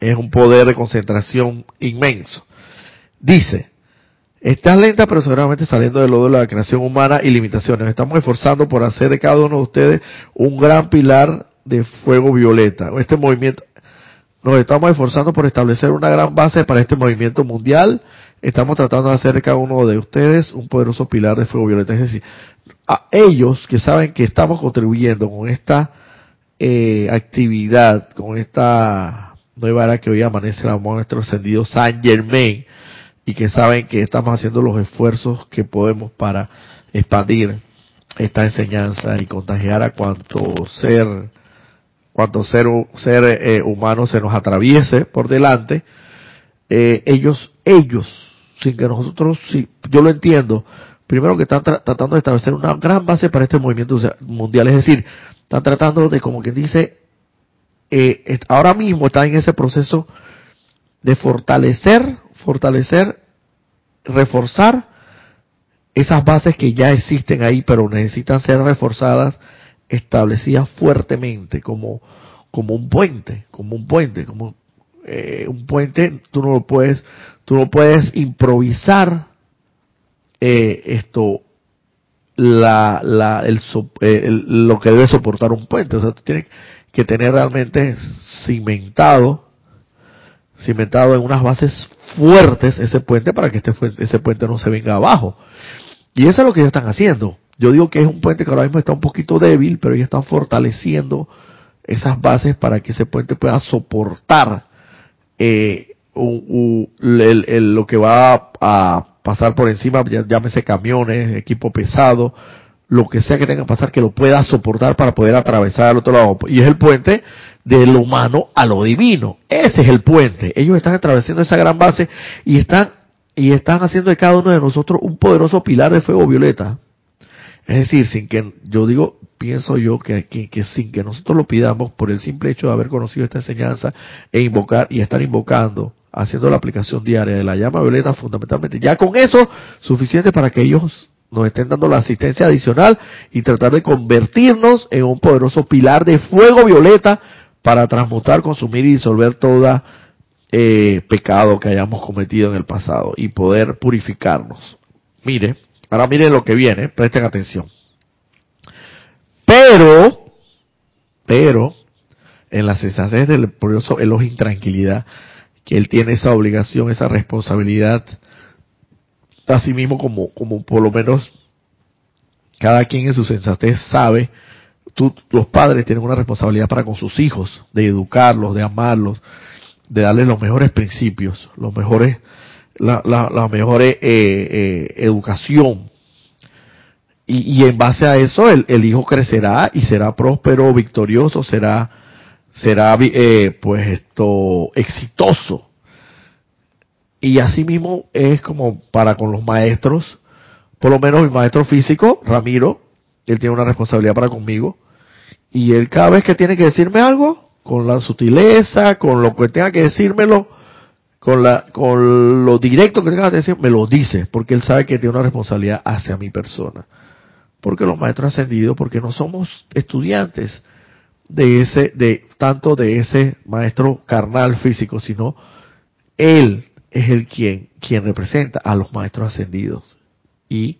Es un poder de concentración inmenso. Dice, estás lenta pero seguramente saliendo del lodo de la creación humana y limitaciones. Estamos esforzando por hacer de cada uno de ustedes un gran pilar de fuego violeta. Este movimiento, nos estamos esforzando por establecer una gran base para este movimiento mundial estamos tratando de hacer cada uno de ustedes un poderoso pilar de fuego violeta. Es decir, a ellos que saben que estamos contribuyendo con esta eh, actividad, con esta nueva era que hoy amanece la nuestro ascendido San Germain, y que saben que estamos haciendo los esfuerzos que podemos para expandir esta enseñanza y contagiar a cuanto ser cuanto ser, ser eh, humano se nos atraviese por delante, eh, ellos, ellos sin que nosotros, si, yo lo entiendo, primero que están tratando de establecer una gran base para este movimiento mundial, es decir, están tratando de, como quien dice, eh, ahora mismo están en ese proceso de fortalecer, fortalecer, reforzar esas bases que ya existen ahí, pero necesitan ser reforzadas, establecidas fuertemente, como, como un puente, como un puente, como eh, un puente, tú no lo puedes, tú no puedes improvisar eh, esto, la, la, eh, lo que debe soportar un puente. O sea, tú tienes que tener realmente cimentado, cimentado en unas bases fuertes ese puente para que este, ese puente no se venga abajo. Y eso es lo que ellos están haciendo. Yo digo que es un puente que ahora mismo está un poquito débil, pero ellos están fortaleciendo esas bases para que ese puente pueda soportar eh, lo que va a pasar por encima, llámese camiones, equipo pesado, lo que sea que tenga que pasar, que lo pueda soportar para poder atravesar al otro lado. Y es el puente de lo humano a lo divino. Ese es el puente. Ellos están atravesando esa gran base y están, y están haciendo de cada uno de nosotros un poderoso pilar de fuego violeta. Es decir, sin que, yo digo, pienso yo que, que, sin que nosotros lo pidamos por el simple hecho de haber conocido esta enseñanza e invocar y estar invocando, haciendo la aplicación diaria de la llama violeta fundamentalmente, ya con eso suficiente para que ellos nos estén dando la asistencia adicional y tratar de convertirnos en un poderoso pilar de fuego violeta para transmutar, consumir y disolver toda eh, pecado que hayamos cometido en el pasado y poder purificarnos. Mire, ahora miren lo que viene, presten atención. Pero, pero, en la sensatez del poderoso elogio intranquilidad, que él tiene esa obligación, esa responsabilidad, así mismo como, como por lo menos cada quien en su sensatez sabe, tú, los padres tienen una responsabilidad para con sus hijos, de educarlos, de amarlos, de darles los mejores principios, los mejores, la, la, mejor eh, eh, educación. Y, y, en base a eso el, el, hijo crecerá y será próspero, victorioso, será, será eh, pues esto exitoso. Y así mismo es como para con los maestros, por lo menos mi maestro físico, Ramiro, él tiene una responsabilidad para conmigo, y él cada vez que tiene que decirme algo, con la sutileza, con lo que tenga que decírmelo, con la, con lo directo que tenga que decir, me lo dice, porque él sabe que tiene una responsabilidad hacia mi persona. Porque los maestros ascendidos, porque no somos estudiantes de ese, de, tanto de ese maestro carnal físico, sino él es el quien, quien representa a los maestros ascendidos. Y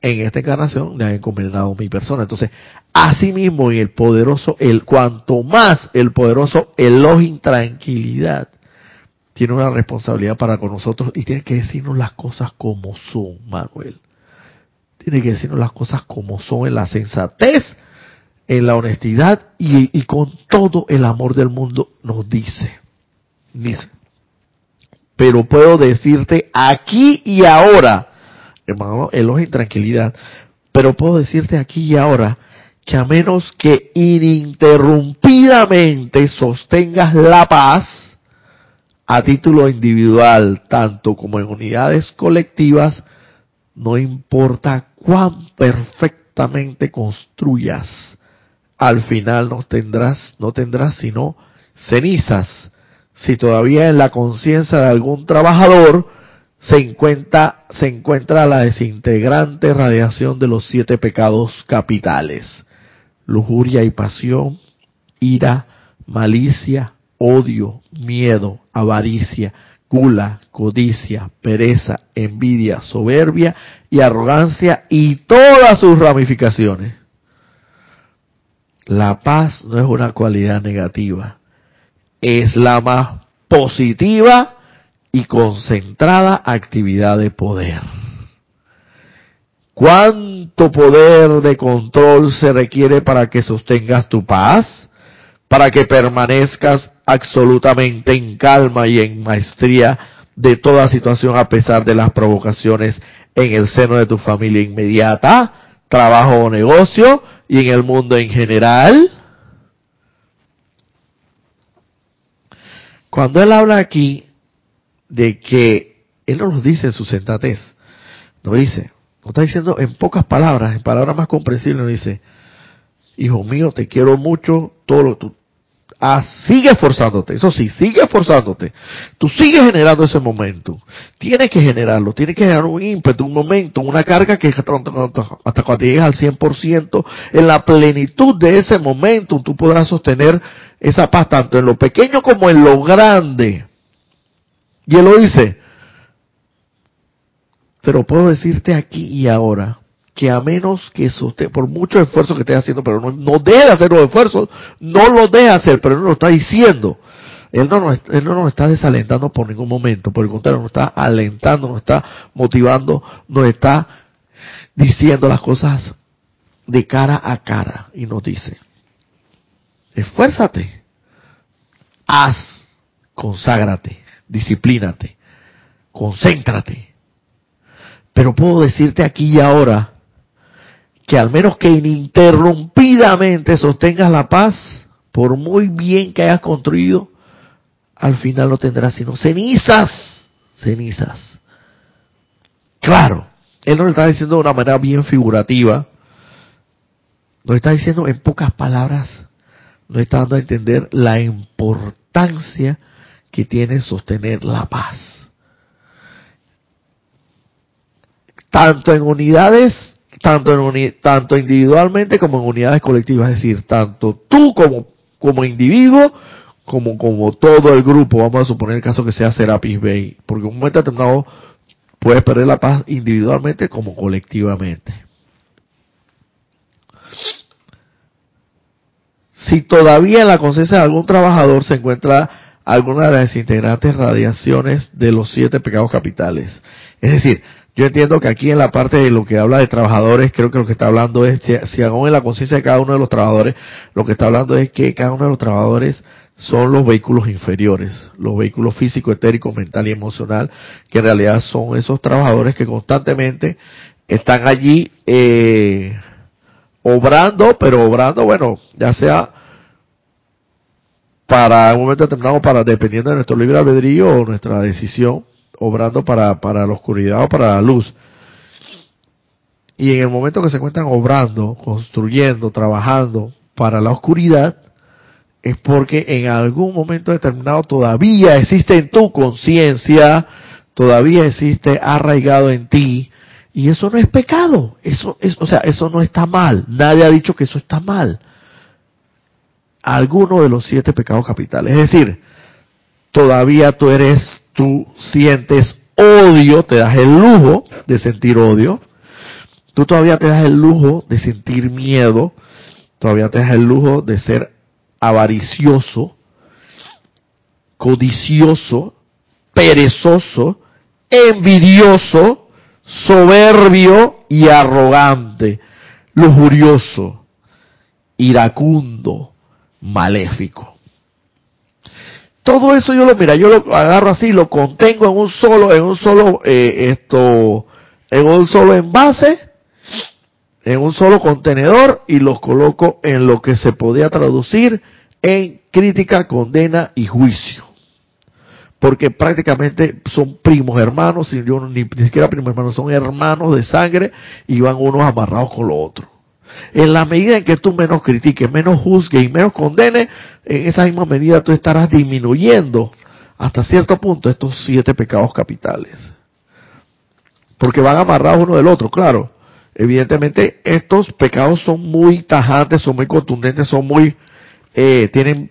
en esta encarnación le ha encomendado mi persona. Entonces, asimismo en el poderoso, el cuanto más el poderoso elogio tranquilidad, tiene una responsabilidad para con nosotros y tiene que decirnos las cosas como son, Manuel. Tiene que decirnos las cosas como son en la sensatez, en la honestidad y, con todo el amor del mundo nos dice. Dice, pero puedo decirte aquí y ahora, hermano, elogio y tranquilidad, pero puedo decirte aquí y ahora que a menos que ininterrumpidamente sostengas la paz a título individual, tanto como en unidades colectivas, no importa cuán perfectamente construyas, al final no tendrás, no tendrás sino cenizas si todavía en la conciencia de algún trabajador se encuentra, se encuentra la desintegrante radiación de los siete pecados capitales, lujuria y pasión, ira, malicia, odio, miedo, avaricia, gula, codicia, pereza, envidia, soberbia y arrogancia y todas sus ramificaciones. La paz no es una cualidad negativa, es la más positiva y concentrada actividad de poder. ¿Cuánto poder de control se requiere para que sostengas tu paz? Para que permanezcas absolutamente en calma y en maestría de toda situación a pesar de las provocaciones en el seno de tu familia inmediata, trabajo o negocio y en el mundo en general. Cuando él habla aquí de que él no nos dice en su sensatez, no dice, no está diciendo en pocas palabras, en palabras más comprensibles, no dice, hijo mío, te quiero mucho, todo lo tú, ah, sigue esforzándote, eso sí, sigue esforzándote. Tú sigues generando ese momento. Tienes que generarlo, tienes que generar un ímpetu, un momento, una carga que hasta cuando llegues al 100%, en la plenitud de ese momento, tú podrás sostener esa paz tanto en lo pequeño como en lo grande. Y él lo dice, pero puedo decirte aquí y ahora que a menos que usted, por mucho esfuerzo que esté haciendo, pero no, no hacer los esfuerzos, no lo deje hacer, pero no lo está diciendo. Él no, él no nos está desalentando por ningún momento, por el contrario, nos está alentando, nos está motivando, nos está diciendo las cosas de cara a cara y nos dice, esfuérzate, haz, conságrate, disciplínate, concéntrate. Pero puedo decirte aquí y ahora que al menos que ininterrumpidamente sostengas la paz, por muy bien que hayas construido, al final no tendrás sino cenizas, cenizas. Claro, él nos lo está diciendo de una manera bien figurativa, nos está diciendo en pocas palabras nos está dando a entender la importancia que tiene sostener la paz. Tanto en unidades, tanto, en tanto individualmente como en unidades colectivas, es decir, tanto tú como, como individuo, como, como todo el grupo, vamos a suponer el caso que sea Serapis Bay, porque en un momento determinado puedes perder la paz individualmente como colectivamente. si todavía en la conciencia de algún trabajador se encuentra alguna de las integrantes radiaciones de los siete pecados capitales. Es decir, yo entiendo que aquí en la parte de lo que habla de trabajadores, creo que lo que está hablando es, si, aún en la conciencia de cada uno de los trabajadores, lo que está hablando es que cada uno de los trabajadores son los vehículos inferiores, los vehículos físico, etérico, mental y emocional, que en realidad son esos trabajadores que constantemente están allí eh, obrando, pero obrando, bueno, ya sea para un momento determinado, para dependiendo de nuestro libre albedrío o nuestra decisión, obrando para, para la oscuridad o para la luz. Y en el momento que se encuentran obrando, construyendo, trabajando para la oscuridad, es porque en algún momento determinado todavía existe en tu conciencia, todavía existe arraigado en ti, y eso no es pecado, eso es, o sea, eso no está mal, nadie ha dicho que eso está mal. Alguno de los siete pecados capitales, es decir, todavía tú eres tú sientes odio, te das el lujo de sentir odio, tú todavía te das el lujo de sentir miedo, todavía te das el lujo de ser avaricioso, codicioso, perezoso, envidioso, soberbio y arrogante, lujurioso, iracundo, maléfico. Todo eso yo lo, mira, yo lo agarro así, lo contengo en un solo, en un solo, eh, esto, en un solo envase, en un solo contenedor y los coloco en lo que se podía traducir en crítica, condena y juicio. Porque prácticamente son primos hermanos, ni, ni siquiera primos hermanos, son hermanos de sangre y van unos amarrados con los otros. En la medida en que tú menos critiques, menos juzgues y menos condenes, en esa misma medida tú estarás disminuyendo hasta cierto punto estos siete pecados capitales. Porque van amarrados uno del otro, claro. Evidentemente estos pecados son muy tajantes, son muy contundentes, son muy, eh, tienen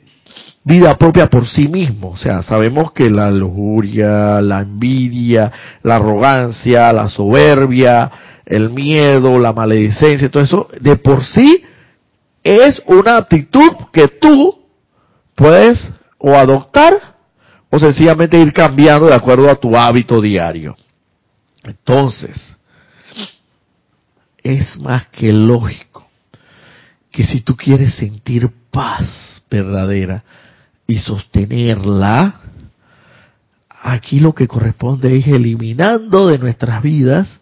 vida propia por sí mismos. O sea, sabemos que la lujuria, la envidia, la arrogancia, la soberbia, el miedo, la maledicencia, todo eso, de por sí es una actitud que tú puedes o adoptar o sencillamente ir cambiando de acuerdo a tu hábito diario. Entonces, es más que lógico que si tú quieres sentir paz verdadera y sostenerla, aquí lo que corresponde es eliminando de nuestras vidas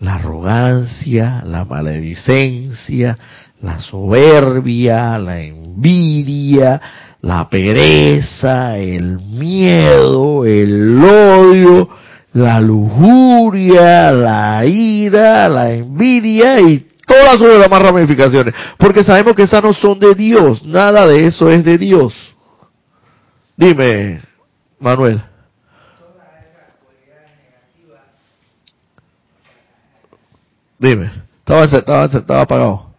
la arrogancia, la maledicencia, la soberbia, la envidia, la pereza, el miedo, el odio, la lujuria, la ira, la envidia y todas sus demás ramificaciones. Porque sabemos que esas no son de Dios, nada de eso es de Dios. Dime, Manuel. Dime, estaba, estaba, estaba apagado.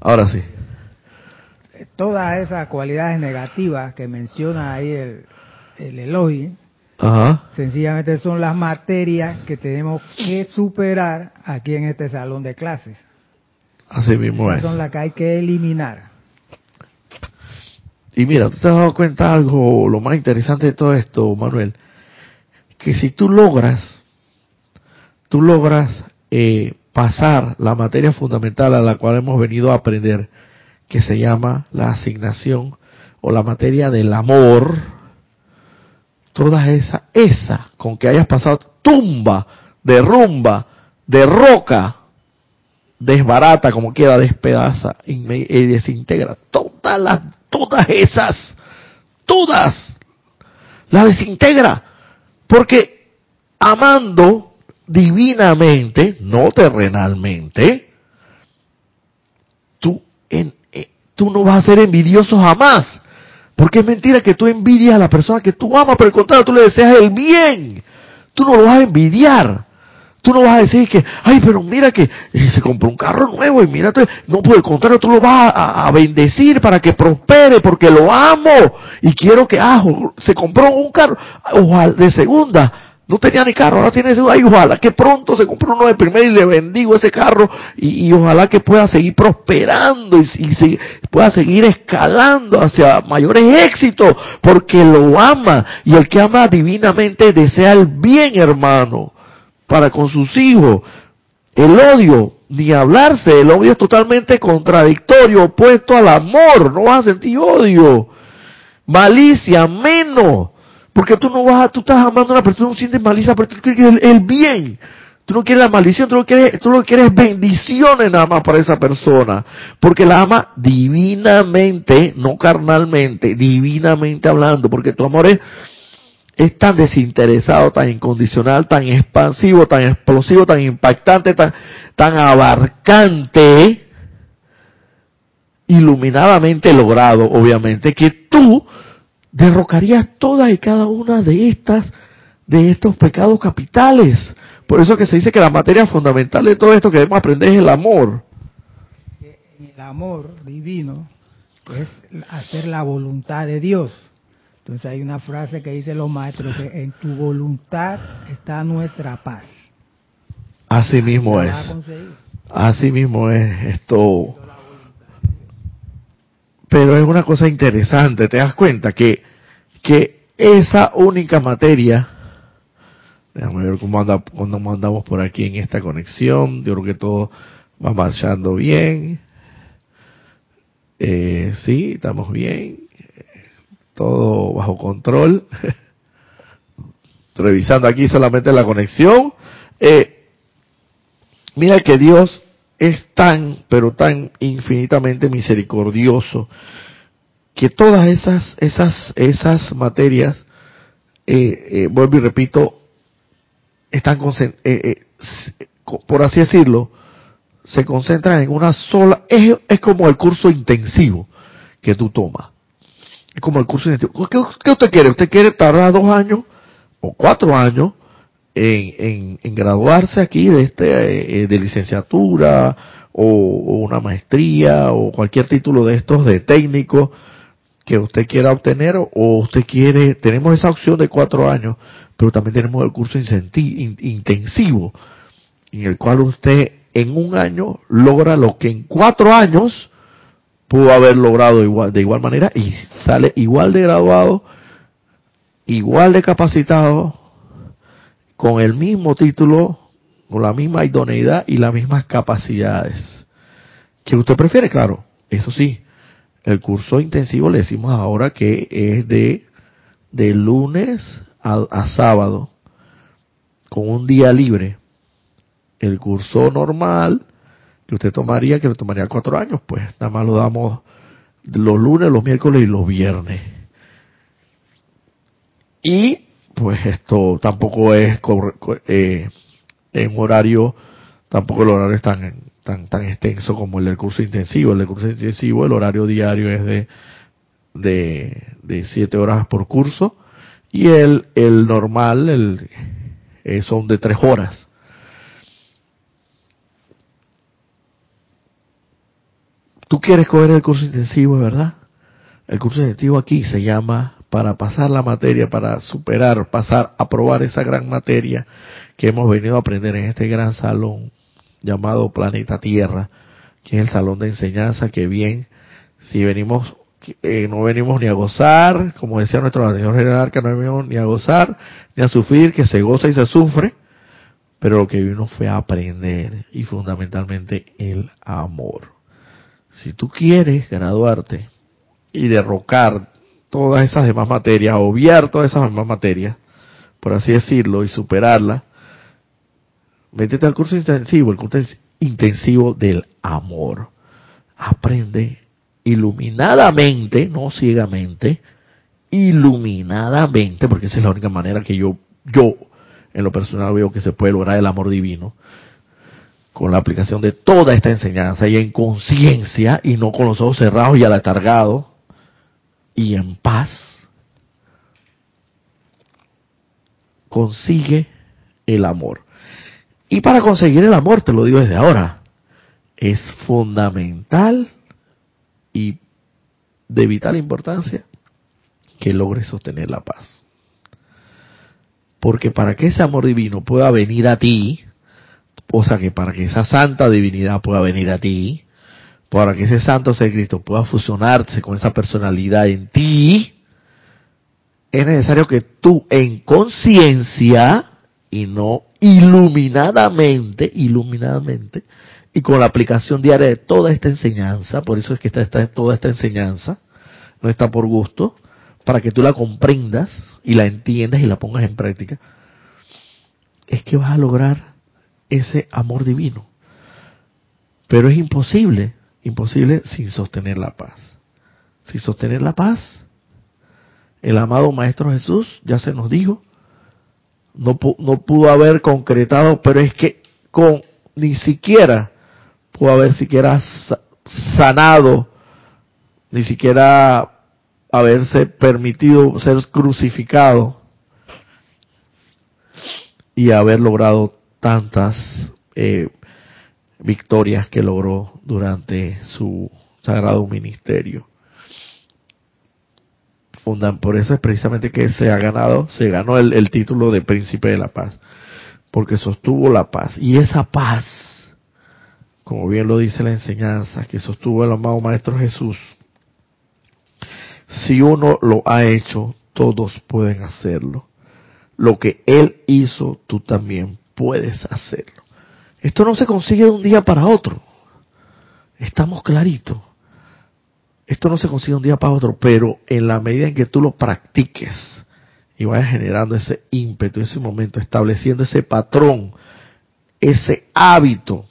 Ahora sí. Todas esas cualidades negativas que menciona ahí el, el Elohim, sencillamente son las materias que tenemos que superar aquí en este salón de clases. Así mismo es. Son las que hay que eliminar. Y mira, tú te has dado cuenta algo, lo más interesante de todo esto, Manuel, que si tú logras, tú logras eh, pasar la materia fundamental a la cual hemos venido a aprender, que se llama la asignación o la materia del amor, toda esa, esa con que hayas pasado, tumba, derrumba, derroca, desbarata, como quiera, despedaza y desintegra. Todas las, todas esas, todas, las desintegra, porque amando divinamente, no terrenalmente, tú, eh, tú no vas a ser envidioso jamás. Porque es mentira que tú envidias a la persona que tú amas, pero al contrario, tú le deseas el bien. Tú no lo vas a envidiar. Tú no vas a decir que, ay, pero mira que eh, se compró un carro nuevo y mira, no, por el contrario, tú lo vas a, a, bendecir para que prospere porque lo amo y quiero que, ah, se compró un carro, ojalá, de segunda, No tenía ni carro, ahora tiene ese, ay, ojalá que pronto se compre uno de primera y le bendigo ese carro y, ojalá que pueda seguir prosperando y, y, pueda seguir escalando hacia mayores éxitos porque lo ama y el que ama divinamente desea el bien, hermano, para con sus hijos. El odio, ni hablarse, el odio es totalmente contradictorio, opuesto al amor, no vas a sentir odio. Malicia, menos. Porque tú no vas a, tú estás amando a una persona, no sientes malicia, pero tú quieres el, bien. Tú no quieres la maldición, tú no quieres, tú no quieres bendiciones nada más para esa persona. Porque la ama divinamente, no carnalmente, divinamente hablando. Porque tu amor es, es tan desinteresado, tan incondicional, tan expansivo, tan explosivo, tan impactante, tan, tan abarcante, iluminadamente logrado, obviamente, que tú derrocarías todas y cada una de estas, de estos pecados capitales. Por eso que se dice que la materia fundamental de todo esto que debemos aprender es el amor. El amor divino es hacer la voluntad de Dios. Entonces hay una frase que dice los maestros que en tu voluntad está nuestra paz. Así mismo es. Así mismo es esto pero es una cosa interesante, te das cuenta que, que esa única materia, déjame ver cómo, anda, cómo andamos por aquí en esta conexión, yo creo que todo va marchando bien, eh, sí, estamos bien, todo bajo control, *laughs* revisando aquí solamente la conexión, eh, mira que Dios es tan, pero tan infinitamente misericordioso que todas esas, esas, esas materias, eh, eh, vuelvo y repito, están, eh, por así decirlo, se concentran en una sola, es, es como el curso intensivo que tú tomas. Es como el curso intensivo. ¿Qué, ¿Qué, usted quiere? ¿Usted quiere tardar dos años o cuatro años en, en, graduarse aquí de este eh, de licenciatura o, una maestría o cualquier título de estos de técnico que usted quiera obtener o usted quiere tenemos esa opción de cuatro años pero también tenemos el curso intensivo en el cual usted en un año logra lo que en cuatro años pudo haber logrado igual de igual manera y sale igual de graduado igual de capacitado con el mismo título, con la misma idoneidad y las mismas capacidades. ¿Qué usted prefiere? Claro, eso sí, el curso intensivo le decimos ahora que es de, de lunes a, sábado, con un día libre. El curso normal que usted tomaría, que lo tomaría cuatro años, pues nada más lo damos los lunes, los miércoles y los viernes. Y pues esto tampoco es eh, en horario, tampoco el horario es tan, tan, tan extenso como el del curso intensivo. El del curso intensivo, el horario diario es de, de, siete horas por curso y el, el normal el, eh, son de tres horas. Tú quieres coger el curso intensivo, ¿verdad? El curso intensivo aquí se llama para pasar la materia, para superar, pasar, aprobar esa gran materia que hemos venido a aprender en este gran salón llamado Planeta Tierra, que es el salón de enseñanza que bien, si venimos, eh, no venimos ni a gozar, como decía nuestro señor general, que no venimos ni a gozar, ni a sufrir, que se goza y se sufre, pero lo que vino fue a aprender y fundamentalmente el amor. Si tú quieres graduarte y derrocar todas esas demás materias, obviar todas esas demás materias, por así decirlo, y superarla, métete al curso intensivo, el curso intensivo del amor. Aprende iluminadamente, no ciegamente, iluminadamente, porque esa es la única manera que yo, yo, en lo personal veo que se puede lograr el amor divino, con la aplicación de toda esta enseñanza y en conciencia y no con los ojos cerrados y alatargados, y en paz, consigue el amor. Y para conseguir el amor, te lo digo desde ahora, es fundamental y de vital importancia que logres sostener la paz. Porque para que ese amor divino pueda venir a ti, o sea que para que esa santa divinidad pueda venir a ti, para que ese santo ser Cristo pueda fusionarse con esa personalidad en ti, es necesario que tú en conciencia y no iluminadamente, iluminadamente, y con la aplicación diaria de toda esta enseñanza, por eso es que está, toda esta enseñanza, no está por gusto, para que tú la comprendas y la entiendas y la pongas en práctica, es que vas a lograr ese amor divino. Pero es imposible, imposible sin sostener la paz. Sin sostener la paz, el amado Maestro Jesús ya se nos dijo, no, no pudo haber concretado, pero es que con ni siquiera pudo haber siquiera sanado, ni siquiera haberse permitido ser crucificado y haber logrado tantas eh, victorias que logró durante su sagrado ministerio. Fundan, por eso es precisamente que se ha ganado, se ganó el, el título de príncipe de la paz, porque sostuvo la paz. Y esa paz, como bien lo dice la enseñanza, que sostuvo el amado Maestro Jesús, si uno lo ha hecho, todos pueden hacerlo. Lo que Él hizo, tú también puedes hacerlo. Esto no se consigue de un día para otro. Estamos claritos. Esto no se consigue de un día para otro, pero en la medida en que tú lo practiques y vayas generando ese ímpetu, ese momento, estableciendo ese patrón, ese hábito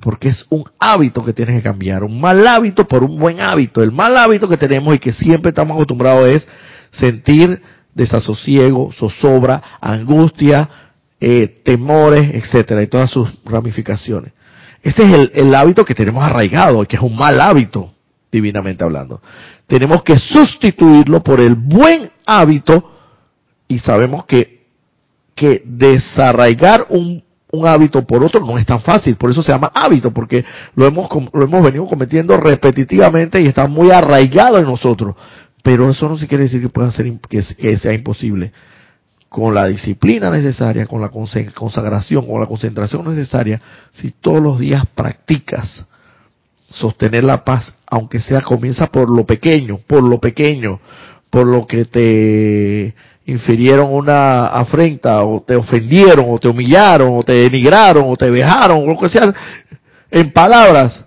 porque es un hábito que tienes que cambiar, un mal hábito por un buen hábito. El mal hábito que tenemos y que siempre estamos acostumbrados es sentir desasosiego, zozobra, angustia, eh, temores, etcétera, y todas sus ramificaciones. Ese es el, hábito que tenemos arraigado, que es un mal hábito, divinamente hablando. Tenemos que sustituirlo por el buen hábito y sabemos que, que desarraigar un un hábito por otro no es tan fácil, por eso se llama hábito, porque lo hemos, lo hemos venido cometiendo repetitivamente y está muy arraigado en nosotros. Pero eso no se quiere decir que pueda ser que, sea imposible. Con la disciplina necesaria, con la consagración, con la concentración necesaria, si todos los días practicas sostener la paz, aunque sea comienza por lo pequeño, por lo pequeño, por lo que te infirieron una afrenta o te ofendieron o te humillaron o te denigraron o te vejaron o lo que sea en palabras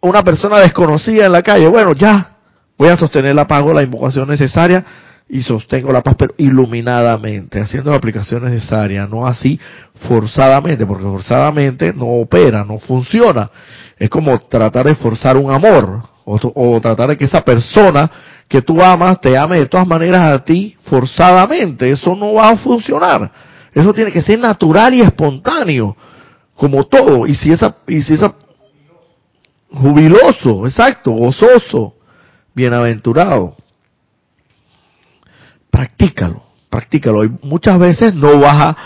una persona desconocida en la calle bueno ya voy a sostener la paz la invocación necesaria y sostengo la paz pero iluminadamente haciendo la aplicación necesaria no así forzadamente porque forzadamente no opera no funciona es como tratar de forzar un amor o, o tratar de que esa persona que tú amas te ame de todas maneras a ti forzadamente. Eso no va a funcionar. Eso tiene que ser natural y espontáneo, como todo. Y si esa, y si esa, jubiloso, exacto, gozoso, bienaventurado. Practícalo, practícalo. Y muchas veces no vas a,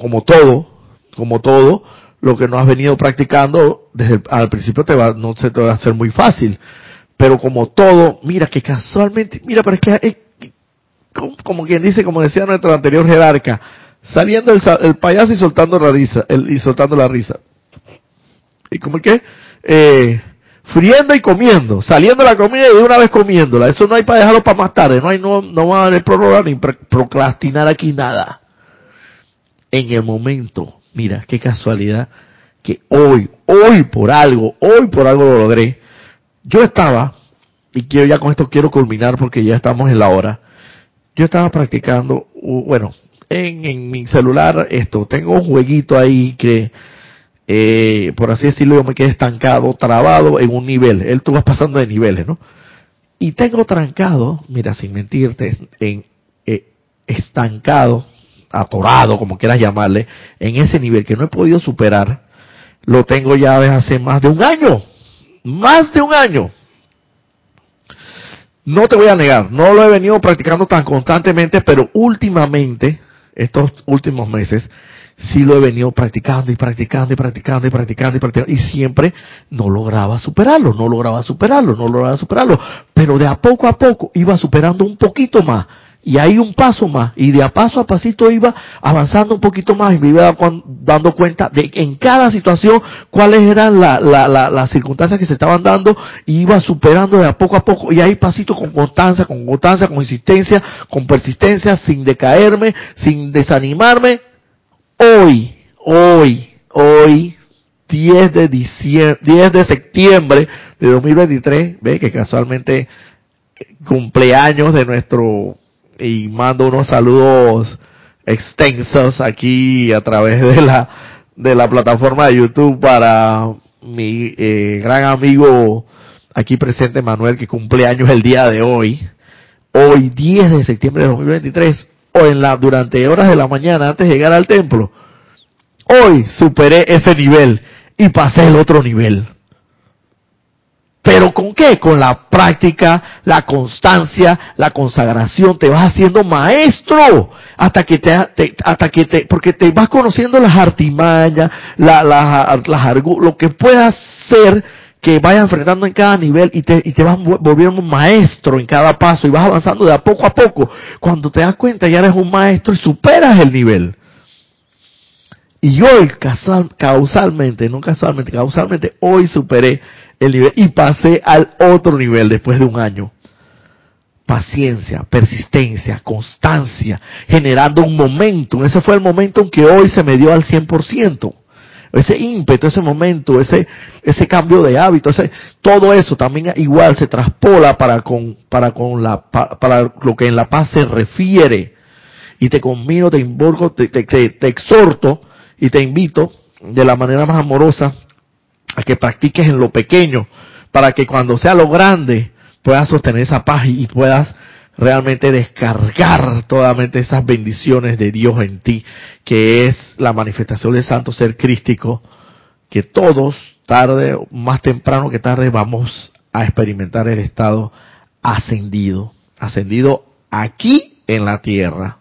como todo, como todo, lo que no has venido practicando desde al principio te va, no se te va a hacer muy fácil pero como todo, mira que casualmente, mira, pero es que, eh, como, quien dice, como decía nuestro anterior jerarca, saliendo el, payaso y soltando la risa, el, y soltando la risa. Y como que, eh, friendo y comiendo, saliendo la comida y de una vez comiéndola. Eso no hay para dejarlo para más tarde, no hay, no, no va a prórroga ni procrastinar aquí nada. En el momento, mira, qué casualidad que hoy, hoy por algo, hoy por algo lo logré yo estaba, y quiero ya con esto quiero culminar porque ya estamos en la hora, yo estaba practicando, bueno, en, mi celular esto, tengo un jueguito ahí que, eh, por así decirlo, yo me quedé estancado, trabado en un nivel. Él tú vas pasando de niveles, ¿no? Y tengo trancado, mira, sin mentirte, en, eh, estancado, atorado, como quieras llamarle, en ese nivel que no he podido superar, lo tengo ya desde hace más de un año más de un año. No te voy a negar, no lo he venido practicando tan constantemente, pero últimamente, estos últimos meses, sí lo he venido practicando y practicando y practicando y practicando y practicando y siempre no lograba superarlo, no lograba superarlo, no lograba superarlo, pero de a poco a poco iba superando un poquito más y ahí un paso más, y de a paso a pasito iba avanzando un poquito más y me iba dando cuenta de en cada situación cuáles eran las circunstancias que se estaban dando y iba superando de a poco a poco y ahí pasito con constancia, con constancia, con insistencia, con persistencia, sin decaerme, sin desanimarme. Hoy, hoy, hoy, 10 de diciembre, 10 de septiembre de 2023, ve que casualmente cumpleaños de nuestro y mando unos saludos extensos aquí a través de la de la plataforma de YouTube para mi eh, gran amigo aquí presente Manuel que cumple años el día de hoy. Hoy 10 de septiembre de 2023 o en la durante horas de la mañana antes de llegar al templo hoy superé ese nivel y pasé el otro nivel pero ¿con qué? Con la práctica, la constancia, la consagración, te vas haciendo maestro hasta que te, hasta que te, porque te vas conociendo las artimañas, la, las, lo que puedas ser que vayas enfrentando en cada nivel y te, y te vas volviendo un maestro en cada paso y vas avanzando de a poco a poco. Cuando te das cuenta ya eres un maestro y superas el nivel. Y hoy, causalmente, no casualmente, causalmente, hoy superé el nivel y pasé al otro nivel después de un año. Paciencia, persistencia, constancia, generando un momento. Ese fue el momento en que hoy se me dio al 100%. Ese ímpetu, ese momento, ese, ese cambio de hábito, ese, todo eso también igual se traspola para con, para con la, para lo que en la paz se refiere. Y te convino, te invoco, te, te, te exhorto y te invito de la manera más amorosa a que practiques en lo pequeño, para que cuando sea lo grande puedas sostener esa paz y puedas realmente descargar todas esas bendiciones de Dios en ti, que es la manifestación del santo ser crístico, que todos, tarde, más temprano que tarde, vamos a experimentar el estado ascendido, ascendido aquí en la tierra.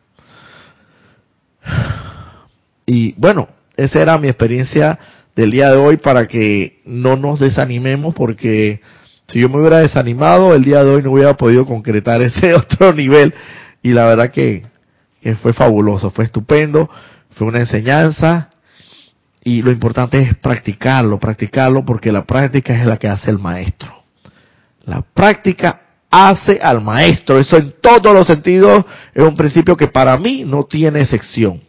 Y bueno, esa era mi experiencia del día de hoy para que no nos desanimemos porque si yo me hubiera desanimado el día de hoy no hubiera podido concretar *laughs* ese otro nivel. Y la verdad que, fue fabuloso, fue estupendo, fue una enseñanza. Y lo importante es practicarlo, practicarlo porque la práctica es la que hace el maestro. La práctica hace al maestro, eso en todos los sentidos es un principio que para mí no tiene excepción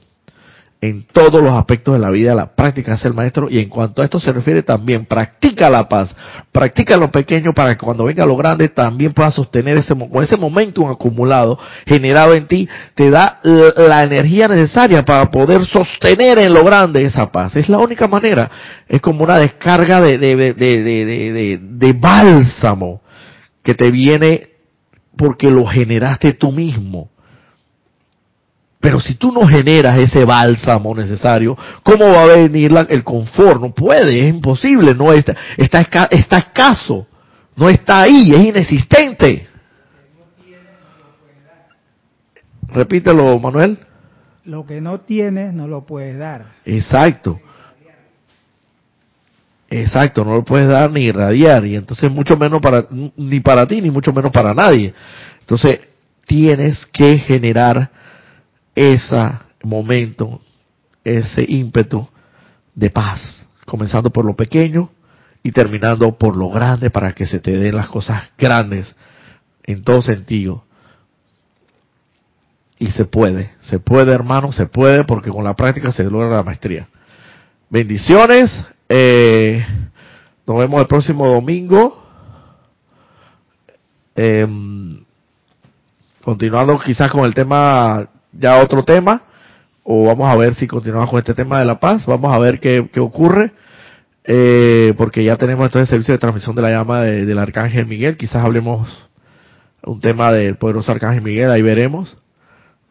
en todos los aspectos de la vida, la práctica es el maestro. Y en cuanto a esto se refiere también, practica la paz, practica lo pequeño para que cuando venga lo grande también puedas sostener ese, con ese momentum acumulado, generado en ti, te da la energía necesaria para poder sostener en lo grande esa paz. Es la única manera, es como una descarga de, de, de, de, de bálsamo que te viene porque lo generaste tú mismo pero si tú no generas ese bálsamo necesario, ¿cómo va a venir el confort? No puede, es imposible, no está, está, está escaso, no está ahí, es inexistente. Repítelo, Manuel. Lo que no tienes no lo puedes dar. Exacto. Exacto, no lo puedes dar ni irradiar y entonces mucho menos para ni para ti ni mucho menos para nadie. Entonces tienes que generar ese momento, ese ímpetu de paz, comenzando por lo pequeño y terminando por lo grande para que se te den las cosas grandes en todo sentido. Y se puede, se puede hermano, se puede porque con la práctica se logra la maestría. Bendiciones, eh, nos vemos el próximo domingo. Em, continuando quizás con el tema ya otro tema, o vamos a ver si continuamos con este tema de la paz, vamos a ver qué, qué ocurre, eh, porque ya tenemos entonces el servicio de transmisión de la llama del Arcángel Miguel, quizás hablemos un tema del poderoso Arcángel Miguel, ahí veremos,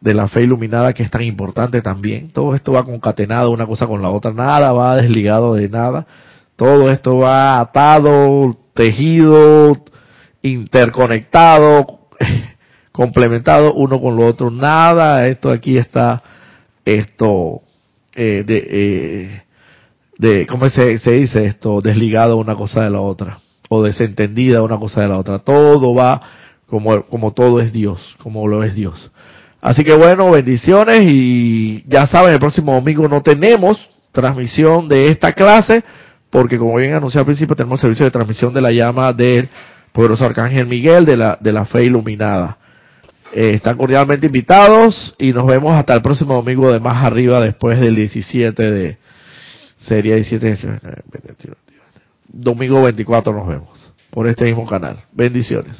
de la fe iluminada que es tan importante también, todo esto va concatenado una cosa con la otra, nada va desligado de nada, todo esto va atado, tejido, interconectado, complementado uno con lo otro. Nada, esto aquí está, esto, eh, de, eh, de, ¿cómo se, se dice esto? Desligado una cosa de la otra, o desentendida una cosa de la otra. Todo va como, como todo es Dios, como lo es Dios. Así que bueno, bendiciones y ya saben, el próximo domingo no tenemos transmisión de esta clase, porque como bien anunciado al principio, tenemos servicio de transmisión de la llama del poderoso Arcángel Miguel de la, de la fe iluminada. Eh, están cordialmente invitados y nos vemos hasta el próximo domingo de más arriba después del 17 de... Sería 17 Domingo 24 nos vemos por este mismo canal. Bendiciones.